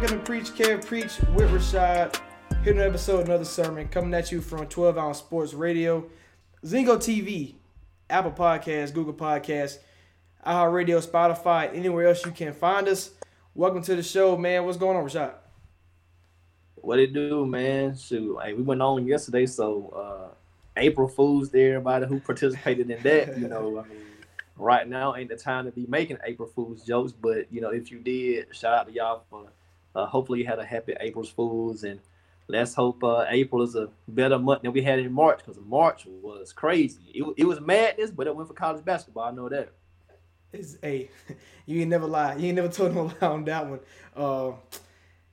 Welcome to Preach Kev Preach with Rashad. Here another episode, another sermon coming at you from 12 Ounce Sports Radio, Zingo TV, Apple Podcasts, Google Podcasts, iHeartRadio, Spotify, anywhere else you can find us. Welcome to the show, man. What's going on, Rashad? What it do, man? Shoot, like we went on yesterday, so uh April Fools to everybody who participated in that. You know, I mean, right now ain't the time to be making April Fools jokes, but you know, if you did, shout out to y'all for uh, hopefully you had a happy April's Fools, and let's hope uh, April is a better month than we had in March because March was crazy. It, it was madness, but it went for college basketball. I know that. It's hey, you ain't never lie. You ain't never told no lie on that one. Uh,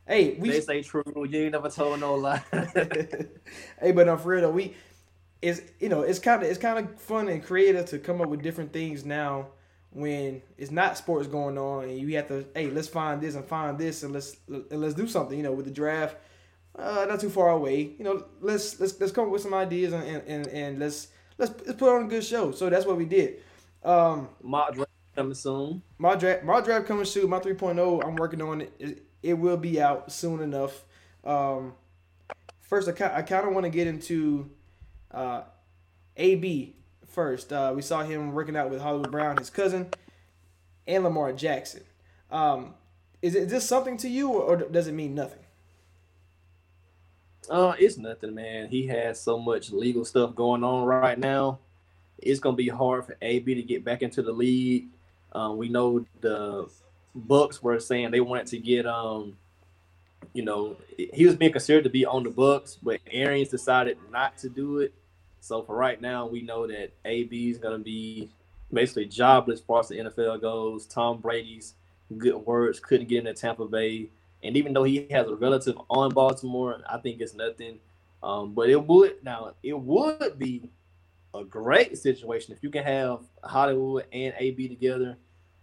hey, we They say true. You ain't never told no lie. hey, but on for real though, we it's you know it's kind of it's kind of fun and creative to come up with different things now when it's not sports going on and you have to hey let's find this and find this and let's and let's do something you know with the draft uh, not too far away you know let's let's let's come up with some ideas and and, and, and let's let's let's put on a good show. So that's what we did. Um Mock draft coming soon. my draft my draft coming soon my 3.0 i'm working on it. It, it will be out soon enough. Um first i, I kind of want to get into uh ab first uh we saw him working out with hollywood brown his cousin and lamar jackson um is it is this something to you or, or does it mean nothing Uh, it's nothing, man. He has so much legal stuff going on right now. It's gonna be hard for AB to get back into the league. Um, we know the Bucks were saying they wanted to get um, you know, he was being considered to be on the Bucks, but Arians decided not to do it. So for right now, we know that AB is gonna be basically jobless as far as the NFL goes. Tom Brady's good words couldn't get into Tampa Bay. And even though he has a relative on Baltimore, I think it's nothing. Um, but it would now it would be a great situation if you can have Hollywood and AB together.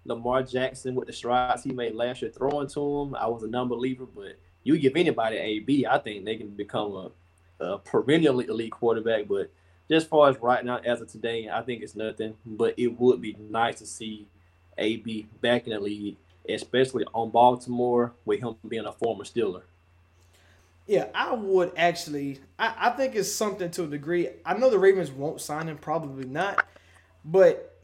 Lamar Jackson with the strides he made last year throwing to him, I was a non-believer, but you give anybody AB, I think they can become a, a perennially elite quarterback. But just far as right now, as of today, I think it's nothing. But it would be nice to see AB back in the league, especially on Baltimore with him being a former Steeler. Yeah, I would actually. I, I think it's something to a degree. I know the Ravens won't sign him, probably not. But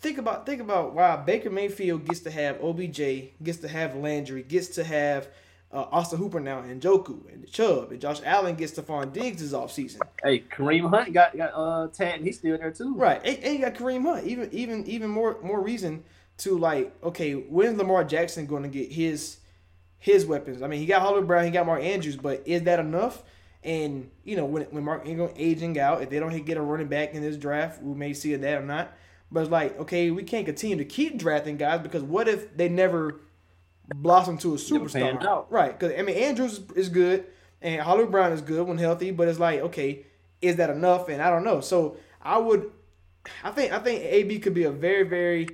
think about think about wow, Baker Mayfield gets to have OBJ, gets to have Landry, gets to have uh, Austin Hooper now, and Njoku, and Chubb, and Josh Allen gets Stefon Diggs this offseason. Hey, Kareem Hunt got got uh tagged, and he's still there too. Right, and, and you got Kareem Hunt. Even even even more more reason to like. Okay, when's Lamar Jackson going to get his his weapons? I mean, he got Hollywood Brown, he got Mark Andrews, but is that enough? And you know, when when Mark Ingram aging out, if they don't get a running back in this draft, we may see that or not. But it's like, okay, we can't continue to keep drafting guys because what if they never blossom to a superstar? Right? Because I mean, Andrews is, is good, and Hollywood Brown is good when healthy. But it's like, okay, is that enough? And I don't know. So I would, I think, I think AB could be a very, very,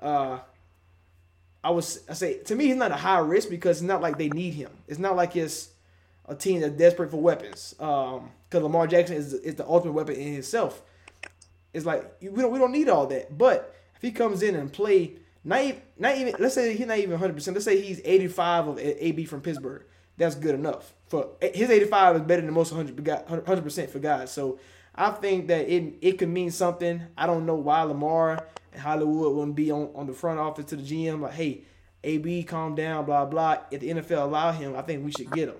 uh, I was, I say to me, he's not a high risk because it's not like they need him. It's not like it's, a team that's desperate for weapons. Um, because Lamar Jackson is is the ultimate weapon in himself. It's like we don't we don't need all that. But if he comes in and play not even, not even let's say he's not even 100. percent Let's say he's 85 of AB from Pittsburgh. That's good enough for eh, his 85 is better than most 100 100 percent for guys. So I think that it it could mean something. I don't know why Lamar and Hollywood wouldn't be on, on the front office to the GM like, hey, AB, calm down, blah blah. If the NFL allow him, I think we should get him.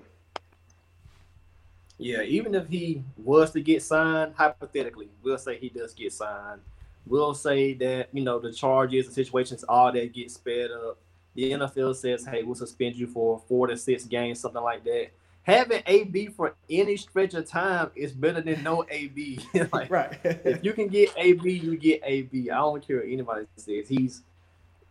Yeah, even if he was to get signed, hypothetically, we'll say he does get signed. We'll say that, you know, the charges and situations, all that get sped up. The NFL says, hey, we'll suspend you for four to six games, something like that. Having AB for any stretch of time is better than no AB. like, Right. if you can get AB, you get AB. I don't care what anybody says. He's,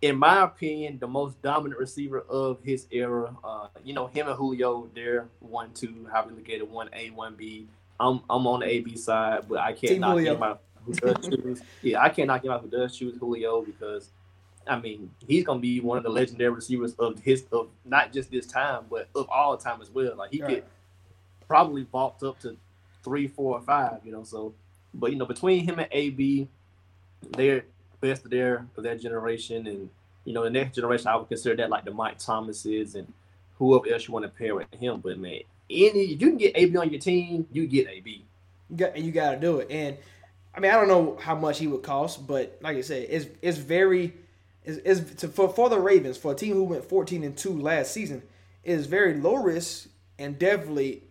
in my opinion, the most dominant receiver of his era. Uh, you know, him and Julio, they're one, two, how we look at it, one A, one B. I'm I'm on the AB side, but I can't Team knock Julio. him out who does choose. Yeah, I can't knock him out who does choose Julio because I mean he's gonna be one of the legendary receivers of his of not just this time, but of all time as well. Like he Right. could probably vault up to three, four, or five, you know. So but you know, between him and AB, they're best of their of their generation, and you know, the next generation, I would consider that like the Mike Thomases and whoever else you want to pair with him. But man, any if you can get AB on your team, you get AB. You got and you got to do it. And I mean, I don't know how much he would cost, but like I said, it's it's very is is to, for for the Ravens for a team who went 14 and two last season is very low risk and definitely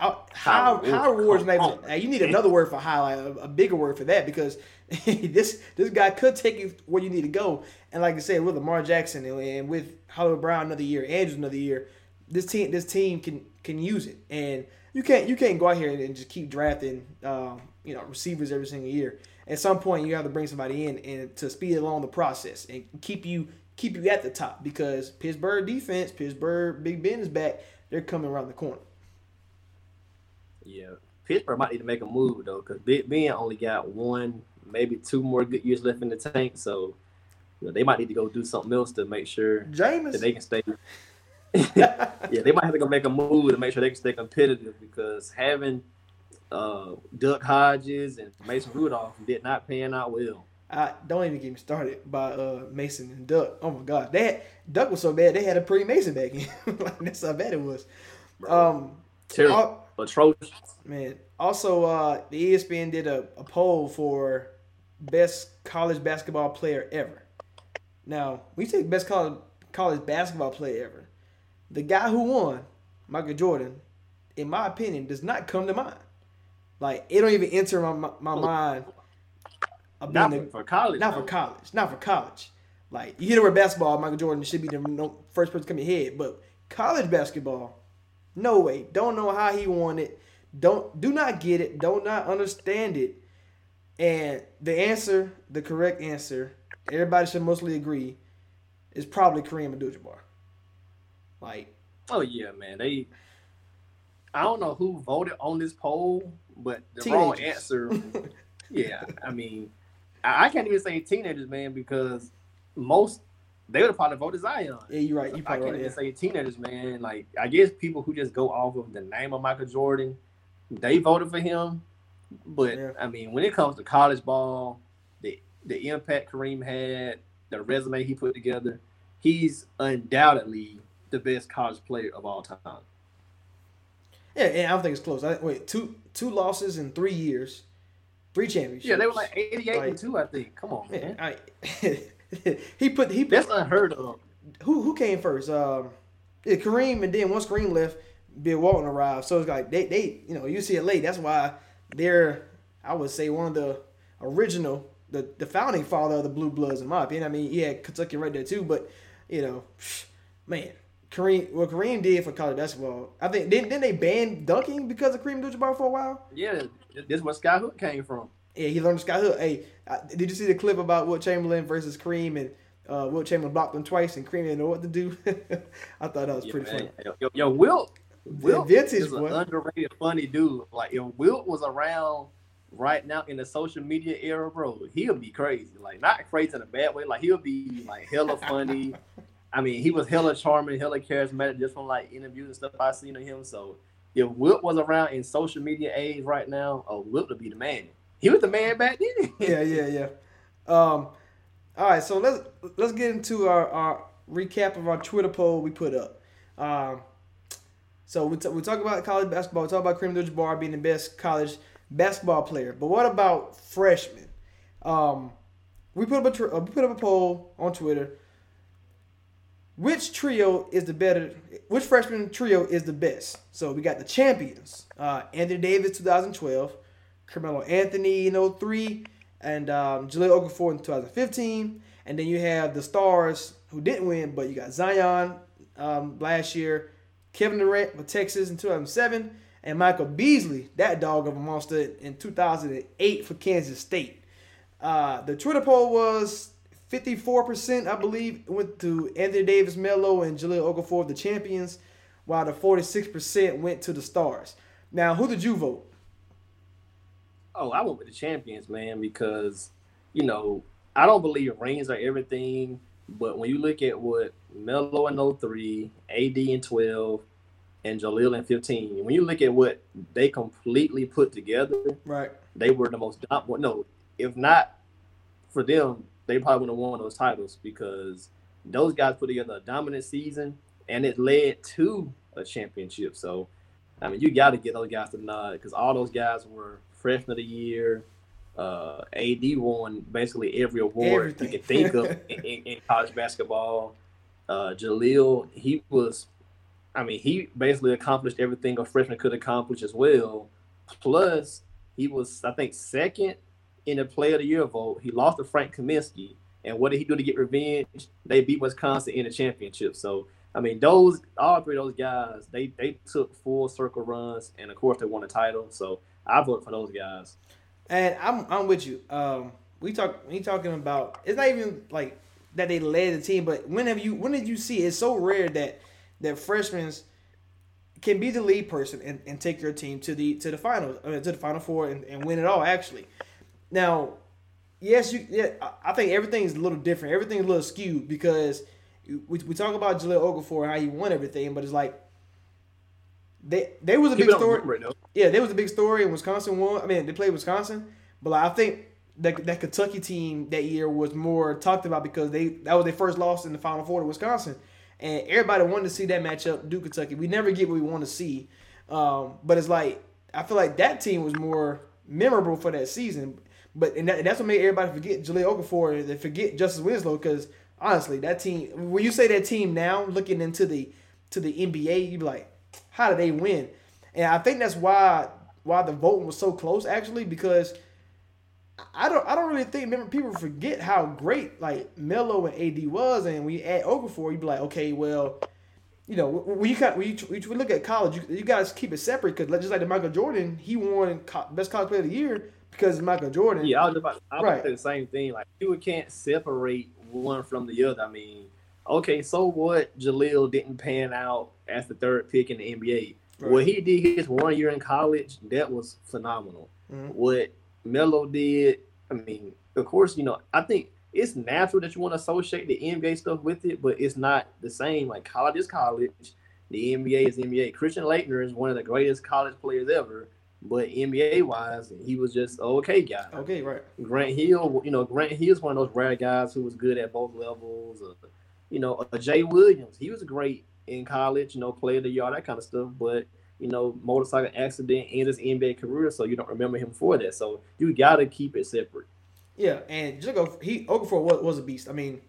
out, high High rewards. Not Come even, on. hey, you need another word for high, like a, a bigger word for that because this this guy could take you where you need to go. And like I said, with Lamar Jackson and, and with Hollywood Brown another year, Andrews another year, this team this team can can use it. And you can't you can't go out here and, and just keep drafting um, you know receivers every single year. At some point, you have to bring somebody in and to speed along the process and keep you keep you at the top because Pittsburgh defense, Pittsburgh Big Ben is back. They're coming around the corner. Yeah, Pittsburgh might need to make a move though, because Big Ben only got one, maybe two more good years left in the tank. So you know, they might need to go do something else to make sure that they can stay. yeah, they might have to go make a move to make sure they can stay competitive because having uh, Duck Hodges and Mason Rudolph did not pan out well. I don't even get me started by uh, Mason and Duck. Oh my God, they had, Duck was so bad they had a pre Mason back in. like, that's how bad it was. Um, Terrible, al- atrocious. man. Also, uh, the ESPN did a, a poll for best college basketball player ever. Now, we take best college college basketball player ever. The guy who won, Michael Jordan, in my opinion, does not come to mind. Like it don't even enter my my, my oh. mind. Not the- for, for college. not for college. Not for college. Like you hit the word basketball, Michael Jordan should be the no, first person to come in head. But college basketball, no way. Don't know how he won it. Don't do not get it. Do not not understand it. And the answer, the correct answer, everybody should mostly agree, is probably Kareem Abdul-Jabbar. Like Oh yeah, man. They. I don't know who voted on this poll, but the wrong answer. yeah, I mean, I, I can't even say teenagers, man, because most they would have probably voted Zion. yeah, you're right. You I can't right. even Yeah. say teenagers, man. Like I guess people who just go off of the name of Michael Jordan, they voted for him. But Yeah. I mean, when it comes to college ball, the the impact Kareem had, the resume he put together, he's undoubtedly the best college player of all time. Yeah, and I don't think it's close. I, wait, two two losses in three years, three championships. Yeah, they were like 88 Like- and two, I think. Come on, man. Man, I, he put he put That's unheard of. who who came first? Um, yeah, Kareem, and then once Kareem left, Bill Walton arrived. So it's like they they you know UCLA. That's why they're I would say one of the original the the founding father of the Blue Bloods in my opinion. I mean, yeah, Kentucky right there too, but you know, man. Kareem, what Kareem did for college basketball, I think didn't, didn't they ban dunking because of Kareem Abdul-Jabbar for a while? Yeah, this is where Sky Hook came from. Yeah, he learned sky hook. Hey, I, did you see the clip about Wilt Chamberlain versus Kareem and uh, Wilt Chamberlain blocked him twice and Kareem didn't know what to do? I thought that was Yeah, pretty man. funny. Yo, yo, Wilt, Wilt vintage, is an underrated, funny dude. Like if Wilt was around right now in the social media era, bro, he'll be crazy. Like not crazy in a bad way. Like he'll be like hella funny. I mean, he was hella charming, hella charismatic just from like interviews and stuff I seen of him. So if Wilt was around in social media age right now, oh, Wilt would be the man. He was the man back then. yeah, yeah, yeah. Um, all right, so let's let's get into our, our recap of our Twitter poll we put up. Um, so we, t- we talk about college basketball. We talk about Kareem Abdul-Jabbar being the best college basketball player. But what about freshmen? Um, we put up a tr- uh, we put up a poll on Twitter. Which trio is the better? Which freshman trio is the best? So we got the champions: uh, Anthony Davis, 2012, Carmelo Anthony in 03, and um, Jahlil Okafor in 2015. And then you have the stars who didn't win, but you got Zion um, last year, Kevin Durant with Texas in 2007, and Michael Beasley, that dog of a monster, in 2008 for Kansas State. Uh, the Twitter poll was 54%, I believe, went to Anthony Davis, Melo, and Jahlil Okafor, the champions, while the 46% went to the stars. Now, who did you vote? Oh, I went with the champions, man, because you know I don't believe rings are everything. But when you look at what Melo in 03, AD in 12, and Jahlil in 15, when you look at what they completely put together, Right. they were the most dominant. No, if not for them, they probably would have won those titles because those guys put together a dominant season and it led to a championship. So, I mean, you got to get those guys to nod because all those guys were freshman of the year. Uh, AD won basically every award Everything. you can think of in, in, in college basketball. Uh, Jahlil, he was, I mean, he basically accomplished everything a freshman could accomplish as well. Plus, he was, I think, second in the Player of the Year vote. He lost to Frank Kaminsky. And what did he do to get revenge? They beat Wisconsin in the championship. So, I mean, those all three of those guys, they they took full circle runs, and of course, they won a title. So, I vote for those guys. And I'm I'm with you. Um, we talk we talking about it's not even like that they led the team, but when have you when did you see it's so rare that that freshmen can be the lead person and, and take your team to the to the finals, I mean, to the final four and, and win it all actually. Now, yes, you yeah, I- think everything's a little different. Everything's a little skewed because we, we talk about Jahlil Okafor and how he won everything, but it's like they they was a big story. it. Yeah, there was a big story in Wisconsin won. I mean, they played Wisconsin, but like, I think that that Kentucky team that year was more talked about because they that was their first loss in the Final Four to Wisconsin, and everybody wanted to see that matchup, Duke Kentucky. We never get what we want to see, um, but it's like I feel like that team was more memorable for that season. But and, that, and that's what made everybody forget Jahlil Okafor. And they forget Justice Winslow because honestly, that team. When you say that team now, looking into the to the NBA, you be like, how did they win? And I think that's why why the voting was so close actually because I don't I don't really think remember people forget how great like Melo and AD was and when you add Okafor you'd be like okay well you know when you when you, when you look at college you, you guys keep it separate because just like the Michael Jordan he won co- best college player of the year because Michael Jordan Yeah, I was about, I was Right. about to say the same thing. Like you can't separate one from the other. I mean, okay, so what? Jahlil didn't pan out as the third pick in the NBA. Right. What he did his one year in college, that was phenomenal. Mhm. What Melo did, I mean, of course, you know, I think it's natural that you want to associate the NBA stuff with it, but it's not the same. Like college is college, the NBA is NBA. Christian Laettner is one of the greatest college players ever, but NBA wise, he was just okay guy. okay right Grant Hill, you know, Grant Hill's one of those rare guys who was good at both levels. Uh, you know, uh, Jay Williams, he was great in college, you know, player of the year, that kind of stuff. But you know, motorcycle accident ended his NBA career, so you don't remember him for that. So you got to keep it separate. Yeah, and just go. He Okafor was, was a beast. I mean,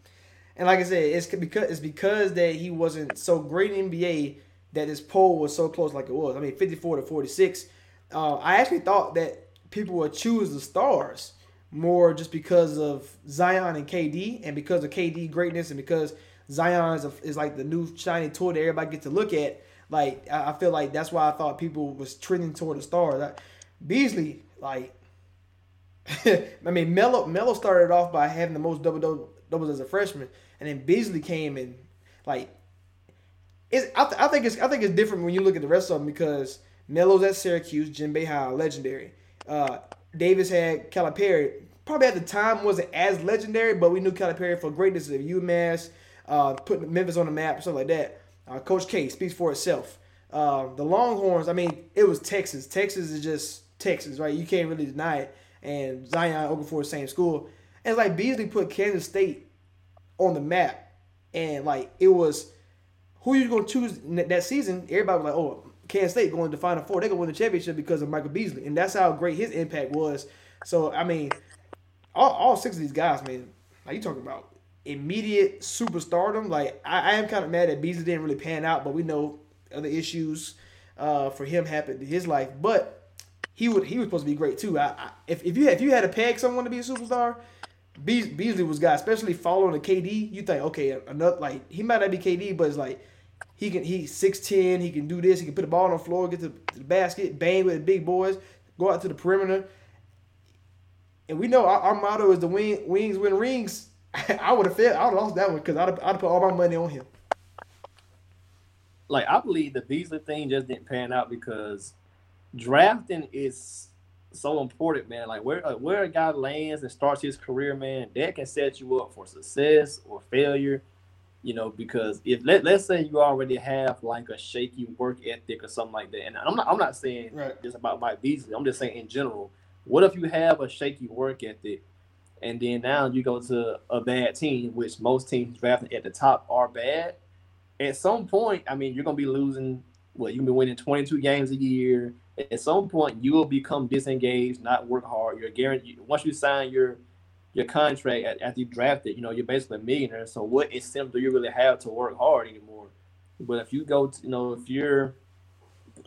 and like I said, it's because it's because that he wasn't so great in NBA that his poll was so close like it was. I mean, fifty four to forty six. Uh, I actually thought that people would choose the stars more just because of Zion and KD, and because of KD greatness, and because Zion is, a, is like the new shiny toy that everybody gets to look at. Like I I feel like that's why I thought people was trending toward the stars. I, Beasley, like I mean, Melo Melo started off by having the most double double doubles as a freshman, and then Beasley came and like it's. I, th- I think it's I think it's different when you look at the rest of them because Melo's at Syracuse, Jim Boeheim, legendary. Uh, Davis had Calipari. Probably at the time wasn't as legendary, but we knew Calipari for greatness of UMass, uh, putting Memphis on the map, stuff like that. Uh, Coach K speaks for itself. Uh, the Longhorns, I mean, it was Texas. Texas is just Texas, right? You can't really deny it. And Zion, Okafor, same school. And it's like Beasley put Kansas State on the map, and like it was who you going to choose that season. Everybody was like, "Oh, Kansas State going to Final Four. They're to win the championship because of Michael Beasley," and that's how great his impact was. So I mean, all, all six of these guys, man, like you talking about immediate superstardom. Like I, I am kind of mad that Beasley didn't really pan out, but we know other issues uh, for him happened in his life. But he would he was supposed to be great too. I, I, if if you if you had to peg someone to be a superstar, Beas- Beasley was guy, especially following the KD. You think okay, like he might not be KD, but it's like he can he's six ten. He can do this. He can put the ball on the floor, get to, to the basket, bang with the big boys, go out to the perimeter. And we know our, our motto is the wing, wings win rings. I would have failed. I would have lost that one because I'd have, I'd have put all my money on him. like I believe the Beasley thing just didn't pan out because drafting is so important, man. Like where uh, where a guy lands and starts his career, man, that can set you up for success or failure. You know, because if let let's say you already have like a shaky work ethic or something like that, and I'm not I'm not saying Right. just about Mike Beasley. I'm just saying in general. What if you have a shaky work ethic, and then now you go to a bad team, which most teams drafting at the top are bad at some point, I mean, you're gonna be losing. Well, you've been winning 22 games a year. At some point, you will become disengaged, not work hard. You're guaranteed. Once you sign your your contract at- after you drafted, you know you're basically a millionaire. So what incentive do you really have to work hard anymore? But if you go, to, you know, if you're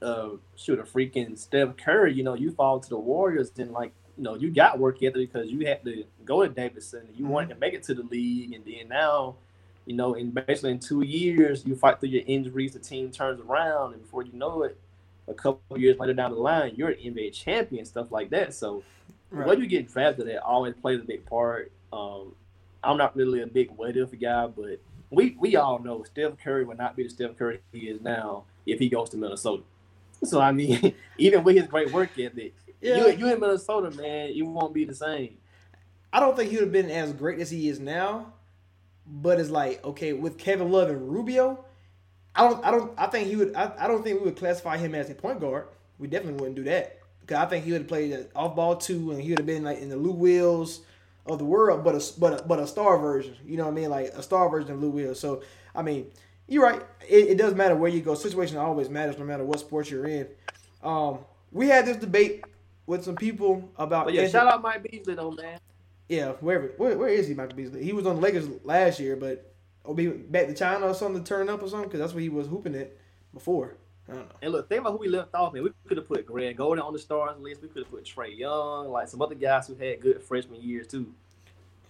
uh, shoot a freaking Steph Curry, you know, you fall to the Warriors, then like you know you got work ethic because you had to go to Davidson. You wanted to make it to the league, and then now you know, in basically in two years, you fight through your injuries, the team turns around, and before you know it, a couple of years later down the line, you're an NBA champion, stuff like that. So, Right. what you get drafted at always plays a big part. Um, I'm not really a big what if guy, but we we all know Steph Curry will not be the Steph Curry he is now if he goes to Minnesota. So I mean, even with his great work ethic, Yeah. you you in Minnesota, man, you won't be the same. I don't think he would have been as great as he is now, but it's like okay with Kevin Love and Rubio, I don't I don't I think he would I, I don't think we would classify him as a point guard. We definitely wouldn't do that because I think he would have played an off ball too, and he would have been like in the Lou Wills of the world, but a but a, but a star version. You know what I mean? Like a star version of Lou Wills. So I mean, you're right. It, it does matter where you go. Situation always matters, no matter what sport you're in. Um, we had this debate with some people about. But yeah, Anthony- shout out Mike Beasley though, man. yeah, wherever. Where, where is he, Michael Beasley? He was on the Lakers last year, but or be back to China or something to turn up or something because that's where he was hooping it before. I don't know. And look, think about who we left off, man. We could have put Greg Oden on the stars list. We could have put Trae Young, like some other guys who had good freshman years too.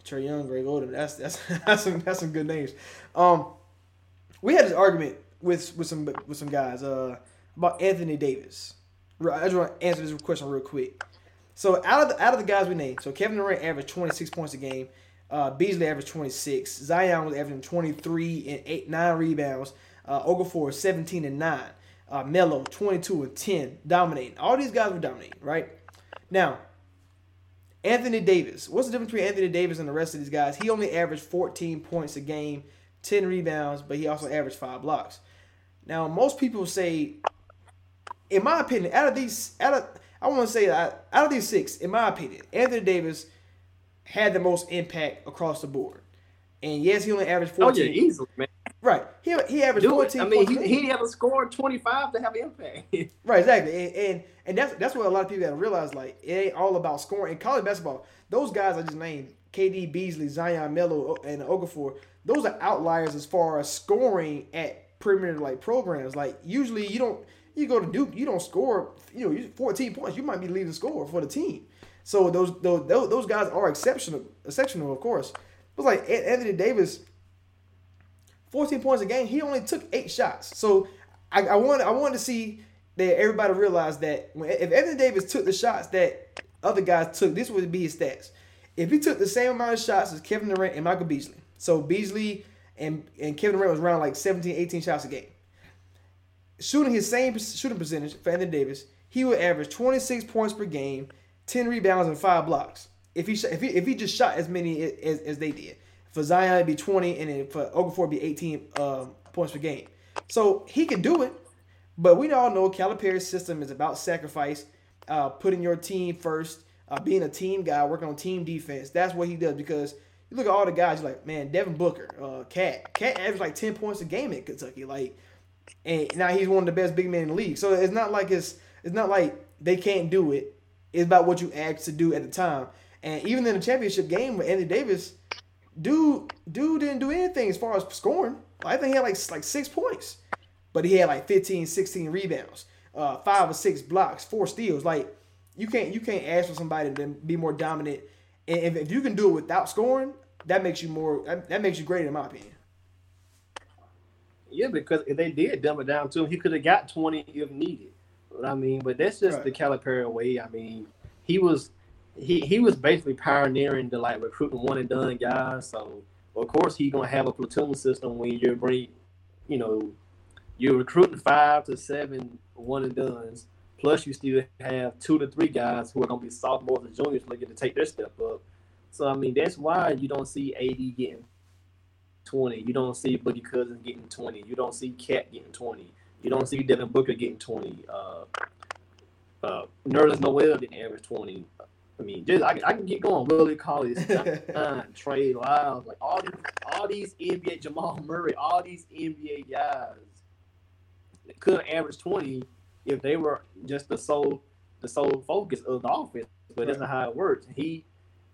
Trae Young, Greg Oden. That's that's that's some that's some good names. Um, we had this argument with with some with some guys uh about Anthony Davis. I just want to answer this question real quick. So out of the out of the guys we named, so Kevin Durant averaged 26 points a game. Uh, Beasley averaged 26. Zion was averaging 23 and eight nine rebounds. Uh, Okafor 17 and nine. Uh, Melo 22 and 10, dominating. All these guys were dominating, right? Now, Anthony Davis. What's the difference between Anthony Davis and the rest of these guys? He only averaged 14 points a game, 10 rebounds, but he also averaged five blocks. Now, most people say, in my opinion, out of these, out of I want to say that out of these six, in my opinion, Anthony Davis had the most impact across the board. And yes, he only averaged Oh 14. yeah, easily, man. Right. He, he averaged Do it. 14 I mean, points a he, game. he had to score 25 to have impact. Right, exactly, and, and and that's that's what a lot of people gotta realize. Like it ain't all about scoring in college basketball. Those guys I just named, KD, Beasley, Zion, Melo, and Okafor, those are outliers as far as scoring at premier like programs. Like usually you don't you go to Duke, you don't score. You know, 14 points, you might be leading scorer for the team. So those those those, guys are exceptional, exceptional of course. But like Anthony Davis, 14 points a game. He only took eight shots. So I, I want I wanted to see that everybody realized that when, if Anthony Davis took the shots that other guys took, this would be his stats. If he took the same amount of shots as Kevin Durant and Michael Beasley, so Beasley and, and Kevin Durant was around like 17, 18 shots a game. Shooting his same shooting percentage for Anthony Davis, he would average 26 points per game, 10 rebounds, and five blocks. If he if he, if he just shot as many as, as they did, for Zion it'd be 20, and then for Okafor it'd be 18 um, points per game. So he could do it, But we all know Calipari's system is about sacrifice, uh, putting your team first, uh, being a team guy, working on team defense. That's what he does because you look at all the guys, like, man, Devin Booker, uh, Cat, Cat averaged like ten points a game at Kentucky, like, and now he's one of the best big men in the league. So it's not like it's it's not like they can't do it. It's about what you asked to do at the time. And even in the championship game with Andy Davis, dude, dude didn't do anything as far as scoring. I think he had like like six points, but he had like 15, 16 rebounds, uh, five or six blocks, four steals. Like you can't you can't ask for somebody to be more dominant. And if, if you can do it without scoring, that makes you more that, that makes you great in my opinion. Yeah, because if they did dumb it down to him, he could have got 20 if needed. I mean, but that's just Right. the Calipari way. I mean, he was he he was basically pioneering the like recruiting one and done guys. So of course he gonna have a platoon system when you're bring, you know, you're recruiting five to seven one and duns. Plus you still have two to three guys who are gonna be sophomores and juniors looking to take their step up. So I mean that's why you don't see AD getting 20. You don't see Boogie Cousins getting 20. You don't see Cat getting 20. You don't see Devin Booker getting 20. Uh, uh, Nerlens Noel didn't average 20. I mean, just I, can- I can get going. Willie Collins, John, Trey Lyles, like all these, all these NBA Jamal Murray, all these NBA guys could have averaged 20 if they were just the sole the sole focus of the offense. But that's not how it works. He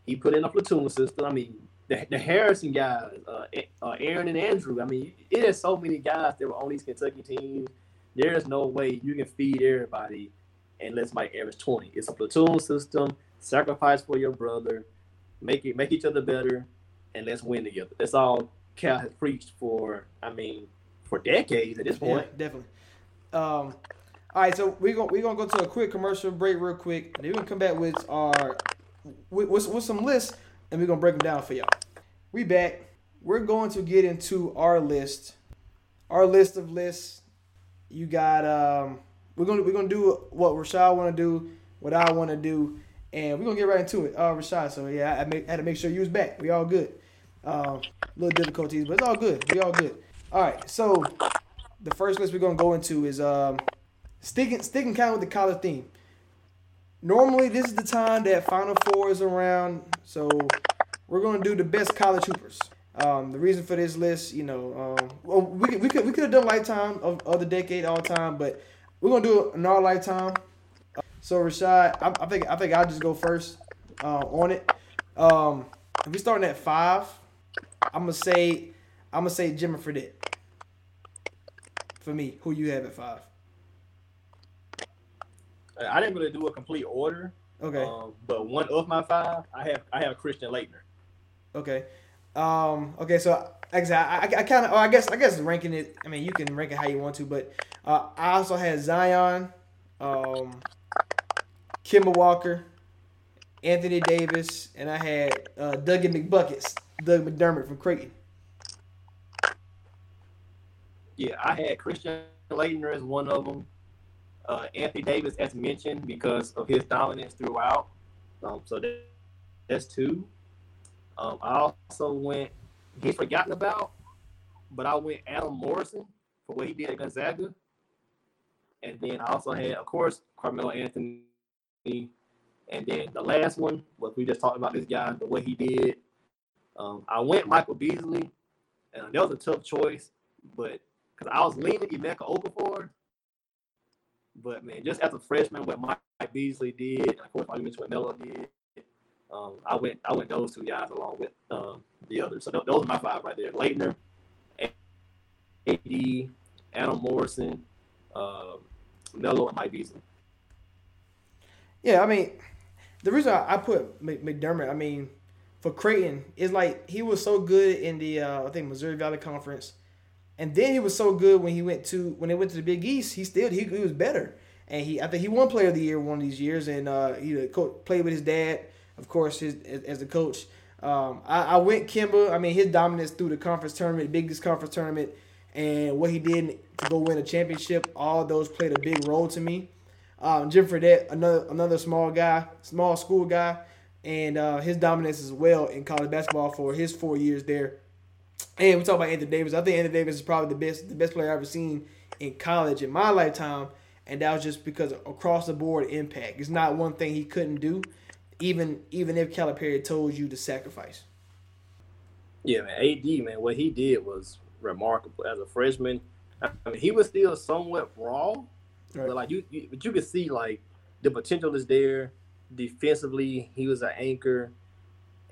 he put in a platoon system. I mean, the, the Harrison guys, uh, uh, Aaron and Andrew. I mean, it is so many guys that were on these Kentucky teams. There's no way you can feed everybody and let somebody average 20. It's a platoon system. Sacrifice for your brother. Make it make each other better, and let's win together. That's all Cal has preached for. I mean, for decades at this point. Yeah, definitely. Um, all right, so we're gonna we're gonna go to a quick commercial break real quick. And then we're gonna come back with our with, with, with some lists, and we're gonna break them down for y'all. We back. We're going to get into our list, our list of lists. You got um, we're gonna we're gonna do what Rashad want to do, what I want to do, and we're gonna get right into it. Uh, Rashad. So yeah, I, make, had to make sure you was back. We all good. Um, little difficulties, but it's all good. We all good. All right, so the first list we're gonna go into is um sticking sticking kind of with the college theme. Normally, this is the time that Final Four is around, so we're gonna do the best college hoopers. Um, the reason for this list, you know, um, well, we could, we could we could have done lifetime of, of the decade all time, but we're gonna do it in our lifetime. So Rashad, I, I think I think I'll just go first uh, on it. Um, if we starting at five, I'm gonna say I'm gonna say Jimmer Fredette. For me, who you have at five? I didn't really do a complete order, Okay, um, but one of my five, I have I have Christian Laettner. okay, um, okay. So like I, I, kind of, oh, I guess, I guess ranking it. I mean, you can rank it how you want to, but uh, I also had Zion, um, Kemba Walker, Anthony Davis, and I had uh, Dougie McBuckets, Doug McDermott from Creighton. Yeah, I had Christian Laettner as one of them. Uh, Anthony Davis, as mentioned, because of his dominance throughout. Um, so that, that's two. Um, I also went, he's forgotten about, but I went Adam Morrison for what he did at Gonzaga. And then I also had, of course, Carmelo Anthony. And then the last one was we just talked about this guy, the way he did. Um, I went Michael Beasley, and that was a tough choice, but because I was leaning Emeka Okafor. But man, just as a freshman, what Mike Beasley did, of course, I mentioned what Melo did. Um, I went, I went those two guys along with um, the others. So those are my five right there: Laettner, AD, Adam Morrison, uh, Melo, and Mike Beasley. Yeah, I mean, the reason I I put McDermott, I mean, for Creighton, is like he was so good in the uh, I think Missouri Valley Conference, and then he was so good when he went to when they went to the Big East. He still he, he was better, and he I think he won Player of the Year one of these years, and uh, he uh, played with his dad, of course, his as, the coach. Um, I, I went Kemba. I mean, his dominance through the conference tournament, Big East conference tournament, and what he did to go win a championship. All those played a big role to me. Um, Jim Fredette, another another small guy, small school guy, and uh, his dominance as well in college basketball for his four years there. And we talk about Anthony Davis. I think Anthony Davis is probably the best the best player I've ever seen in college in my lifetime, and that was just because of across the board impact. It's not one thing he couldn't do, even even if Calipari told you to sacrifice. Yeah, man. AD, man, what he did was remarkable as a freshman. I mean, he was still somewhat raw, Right. but like you, you, but you could see like the potential is there. Defensively, he was an anchor,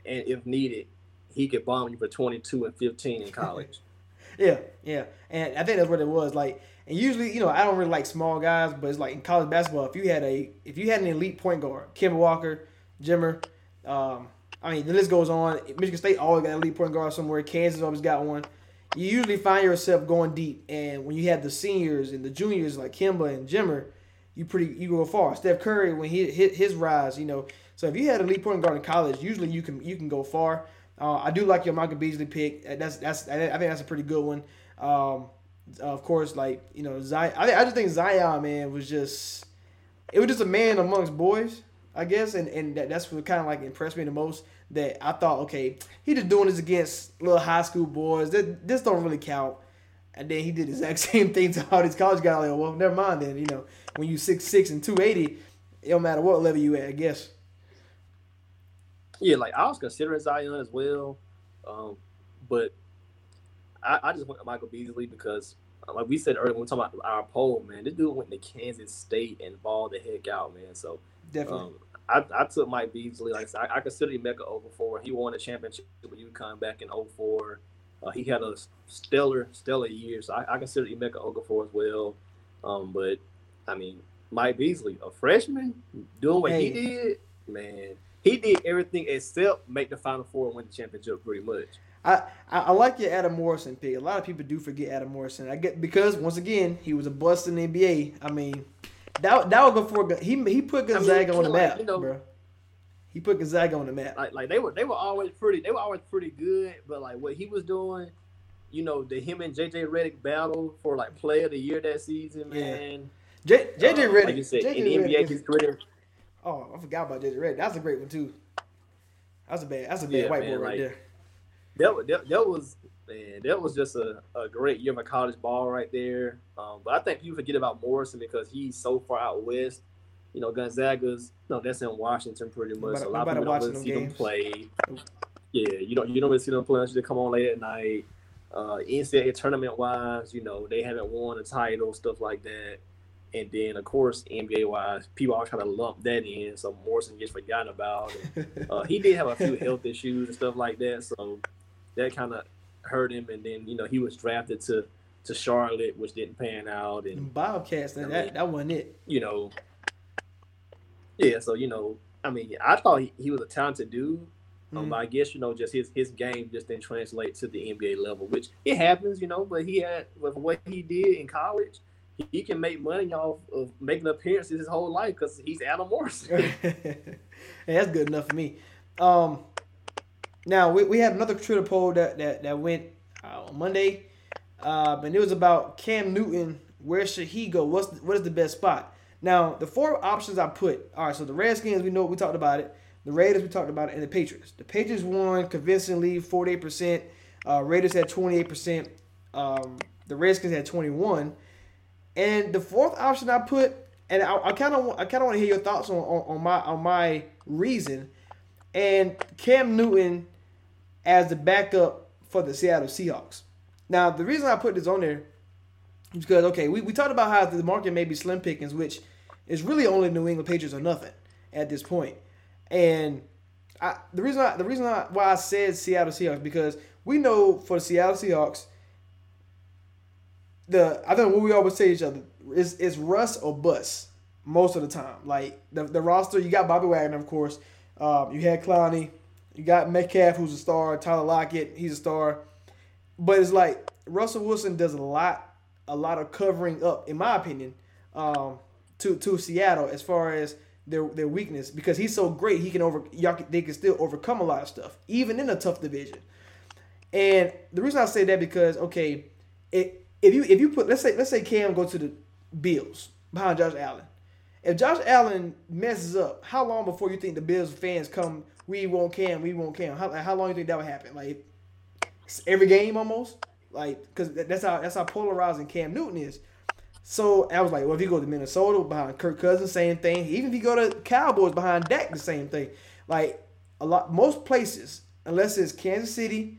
and if needed, he could bomb you for twenty two and fifteen in college. Yeah, yeah, and I think that's what it was like. And usually, you know, I don't really like small guys, but it's like in college basketball, if you had a if you had an elite point guard, Kemba Walker, Jimmer, um, I mean, the list goes on. Michigan State always got an elite point guard somewhere. Kansas always got one. You usually find yourself going deep, and when you have the seniors and the juniors like Kemba and Jimmer, you pretty you go far. Steph Curry when he hit his rise, you know. So if you had an elite point guard in college, usually you can you can go far. Uh, I do like your Michael Beasley pick. Uh, That's that's I think that's a pretty good one. Um, of course, like you know Zion. I, I just think Zion man was just it was just a man amongst boys, I guess, and and that, that's what kind of like impressed me the most. That I thought, okay, he just doing this against little high school boys. This, this don't really count. And then he did the exact same thing to all these college guys. Like, well, never mind then. You know, when you six six and two eighty, it don't matter what level you at. I guess. Yeah, like I was considering Zion as well, um, but I, I just went Michael Beasley because, like we said earlier, when we talking about our poll, man, this dude went to Kansas State and balled the heck out, man. So Definitely. Um, I, I took Mike Beasley. Like I, said, I, I consider Emeka Okafor. He won a championship with UConn back in 04. Uh, he had a stellar, stellar year. So I, I consider Emeka Okafor as well. Um, but I mean, Mike Beasley, a freshman, doing what he did, man, he did everything except make the Final Four and win the championship pretty much. I, I I like your Adam Morrison pick. A lot of people do forget Adam Morrison. I get because once again he was a bust in the NBA. I mean, that that was before he he put Gonzaga you on the like, map, you know- bro. He put Gonzaga on the map. Like, like they were, they were always pretty, they were always pretty good. But like what he was doing, you know, the him and JJ Redick battle for like Player of the Year that season, Yeah. man. J, JJ Uh, Redick. like you said, JJ in the Redick NBA, is- his career. Oh, I forgot about JJ Redick. That's a great one too. That's a bad. That's a bad Yeah, white man, boy right like- there. that, that, that was man, that was just a, a great year of college ball right there. Um, but I think you forget about Morrison because he's so far out west. You know, Gonzaga's no, that's in Washington pretty much. Nobody- a lot of people don't really see them play. Yeah, you don't you don't really see them play unless they come on late at night. Uh, NCAA tournament wise, you know, they haven't won a title, stuff like that. And then, of course, NBA wise, people are trying to lump that in, so Morrison gets forgotten about. And, uh, he did have a few health issues and stuff like that, so that kind of hurt him. And then you know he was drafted to to Charlotte, which didn't pan out, and Them Bobcats. That, that that wasn't it. you know, yeah. So you know, I mean, I thought he, he was a talented dude, um, Mhm. but I guess you know, just his his game just didn't translate to the NBA level, which it happens, you know. But he had with what he did in college. He- can make money off of making appearances his whole life because he's Adam Morrison. hey, that's good enough for me. Um, now we, we had another Twitter poll that that, that went uh, on Monday, uh, and it was about Cam Newton. Where should he go? What's what is the best spot? Now the four options I put. All right, so the Redskins we know we talked about it. The Raiders we talked about it, and the Patriots. The Patriots won convincingly, forty eight percent. Uh, Raiders had twenty eight percent. Um, the Redskins had twenty one. And the fourth option I put, and I kind of I kind of want to hear your thoughts on, on, on my on my reason, and Cam Newton as the backup for the Seattle Seahawks. Now the reason I put this on there is because okay, we, we talked about how the market may be slim pickings, which is really only New England Patriots or nothing at this point. And I, the reason I, the reason I, why I said Seattle Seahawks because we know for the Seattle Seahawks the I think what we always say each other is it's Russ or Bus most of the time. Like the, the roster, you got Bobby Wagner, of course. Um, you had Clowney, you got Metcalf, who's a star. Tyler Lockett, he's a star. But it's like Russell Wilson does a lot, a lot of covering up, in my opinion, um, to to Seattle as far as their their weakness because he's so great. He can over y'all can, they can still overcome a lot of stuff, even in a tough division. And the reason I say that because okay, it, if you if you put let's say let's say Cam go to the Bills behind Josh Allen. If Josh Allen messes up, how long before you think the Bills fans come? We want Cam. We want Cam. How, how long do you think that would happen? Like every game almost. Like because that's how that's how polarizing Cam Newton is. So I was like, well, if you go to Minnesota behind Kirk Cousins, same thing. Even if you go to Cowboys behind Dak, the same thing. Like a lot, most places, unless it's Kansas City,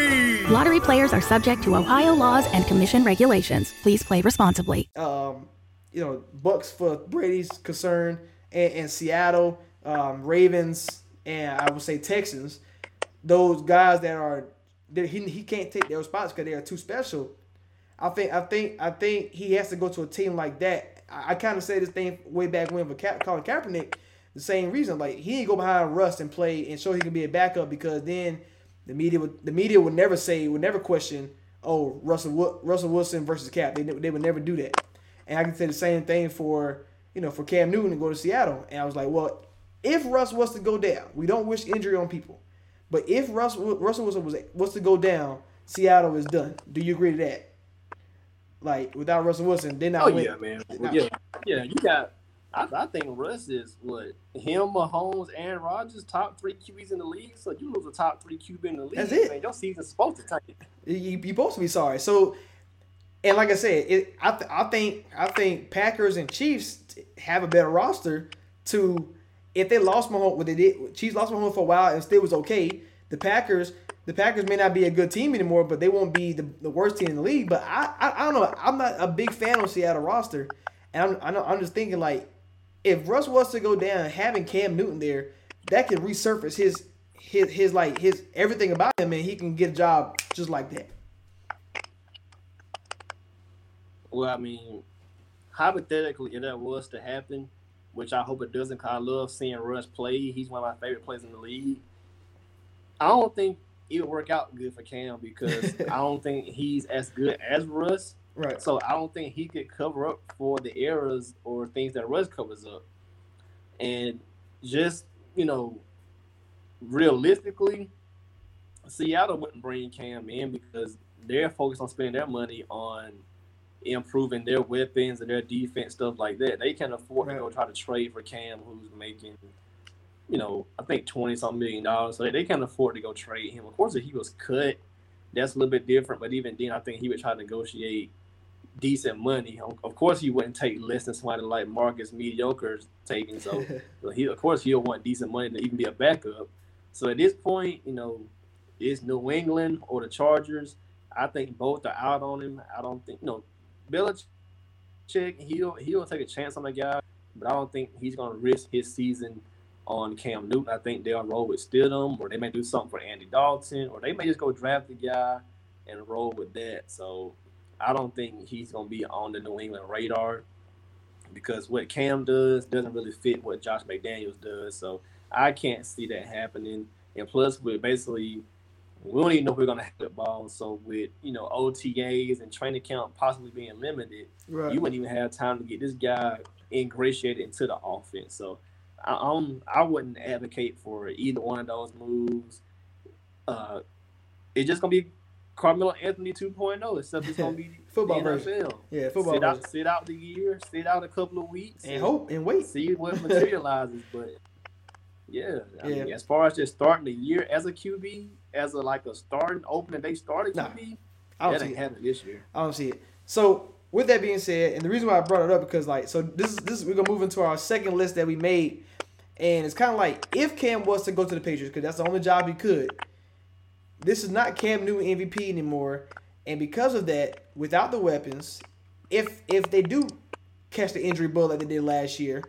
Lottery players are subject to Ohio laws and commission regulations. Please play responsibly. um, you know, Bucks for Brady's concern, and, and Seattle, um, Ravens, and I would say Texans. Those guys that are that he, he can't take their spots because they are too special. I think I think I think he has to go to a team like that. I, I kind of said this thing way back when for Ka- Colin Kaepernick. The same reason, like he ain't go behind Russ and play and show he can be a backup because then the media would the media would never say would never question oh Russell Russell Wilson versus Cap. They they would never do that. And I can say the same thing for you know for Cam Newton to go to Seattle. And I was like, well, if Russ was to go down, we don't wish injury on people, but if Russ Russell Wilson was was to go down, Seattle is done. Do you agree to that? Like without Russell Wilson, they're not. Oh win- yeah, man. Nah. Yeah, yeah. You got. I, I think Russ is what him, Mahomes, and Rodgers, top three QBs in the league. So you lose a top three QB in the league. That's it. Man, your season's supposed to tank. You, you supposed to be sorry. So, and like I said, it, I, th- I think I think Packers and Chiefs have a better roster to if they lost Mahomes, what they did, Chiefs lost Mahomes for a while and still was okay. The Packers, the Packers may not be a good team anymore, but they won't be the, the worst team in the league. But I, I, I don't know. I'm not a big fan of Seattle roster, and I'm, I know, I'm just thinking like, if Russ was to go down, having Cam Newton there, that could resurface his his his like his everything about him, and he can get a job just like that. Well, I mean, hypothetically, if that was to happen, which I hope it doesn't, because I love seeing Russ play. He's one of my favorite players in the league. I don't think it would work out good for Cam because I don't think he's as good as Russ. Right. So I don't think he could cover up for the errors or things that Russ covers up. And just, you know, realistically, Seattle wouldn't bring Cam in because they're focused on spending their money on improving their weapons and their defense, stuff like that. They can't afford to go try to trade for Cam, who's making, you know, I think twenty something million dollars. So they can't afford to go trade him. Of course, if he was cut, that's a little bit different. But even then, I think he would try to negotiate decent money. Of course, he wouldn't take less than somebody like Marcus Mariota's taking. So he, of course, he'll want decent money to even be a backup. So at this point, you know, it's New England or the Chargers. I think both are out on him. I don't think, you know, Belichick, he'll he'll take a chance on the guy, but I don't think he's going to risk his season on Cam Newton. I think they'll roll with Stidham, or they may do something for Andy Dalton, or they may just go draft the guy and roll with that. So I don't think he's going to be on the New England radar because what Cam does doesn't really fit what Josh McDaniels does. So I can't see that happening. And plus, with basically, we don't even know if we're going to have the ball. So with you know OTAs and training camp possibly being limited, Right. you wouldn't even have time to get this guy ingratiated into the offense. So I, um, I wouldn't advocate for either one of those moves. Uh, it's just gonna be Carmelo Anthony 2.0, except it's gonna be Football version. NFL. Yeah, football sit out, sit out the year, sit out a couple of weeks, and hope and wait. see what materializes. but yeah, I Yeah. mean, as far as just starting the year as a QB, as a like a starting opening day starting Nah, QB, I don't that see ain't happening this year. I don't see it. So with that being said, and the reason why I brought it up because like so this is this we're gonna move into our second list that we made, and it's kind of like if Cam was to go to the Patriots because that's the only job he could. This is not Cam Newton MVP anymore, and because of that, without the weapons, if if they do catch the injury bug like they did last year,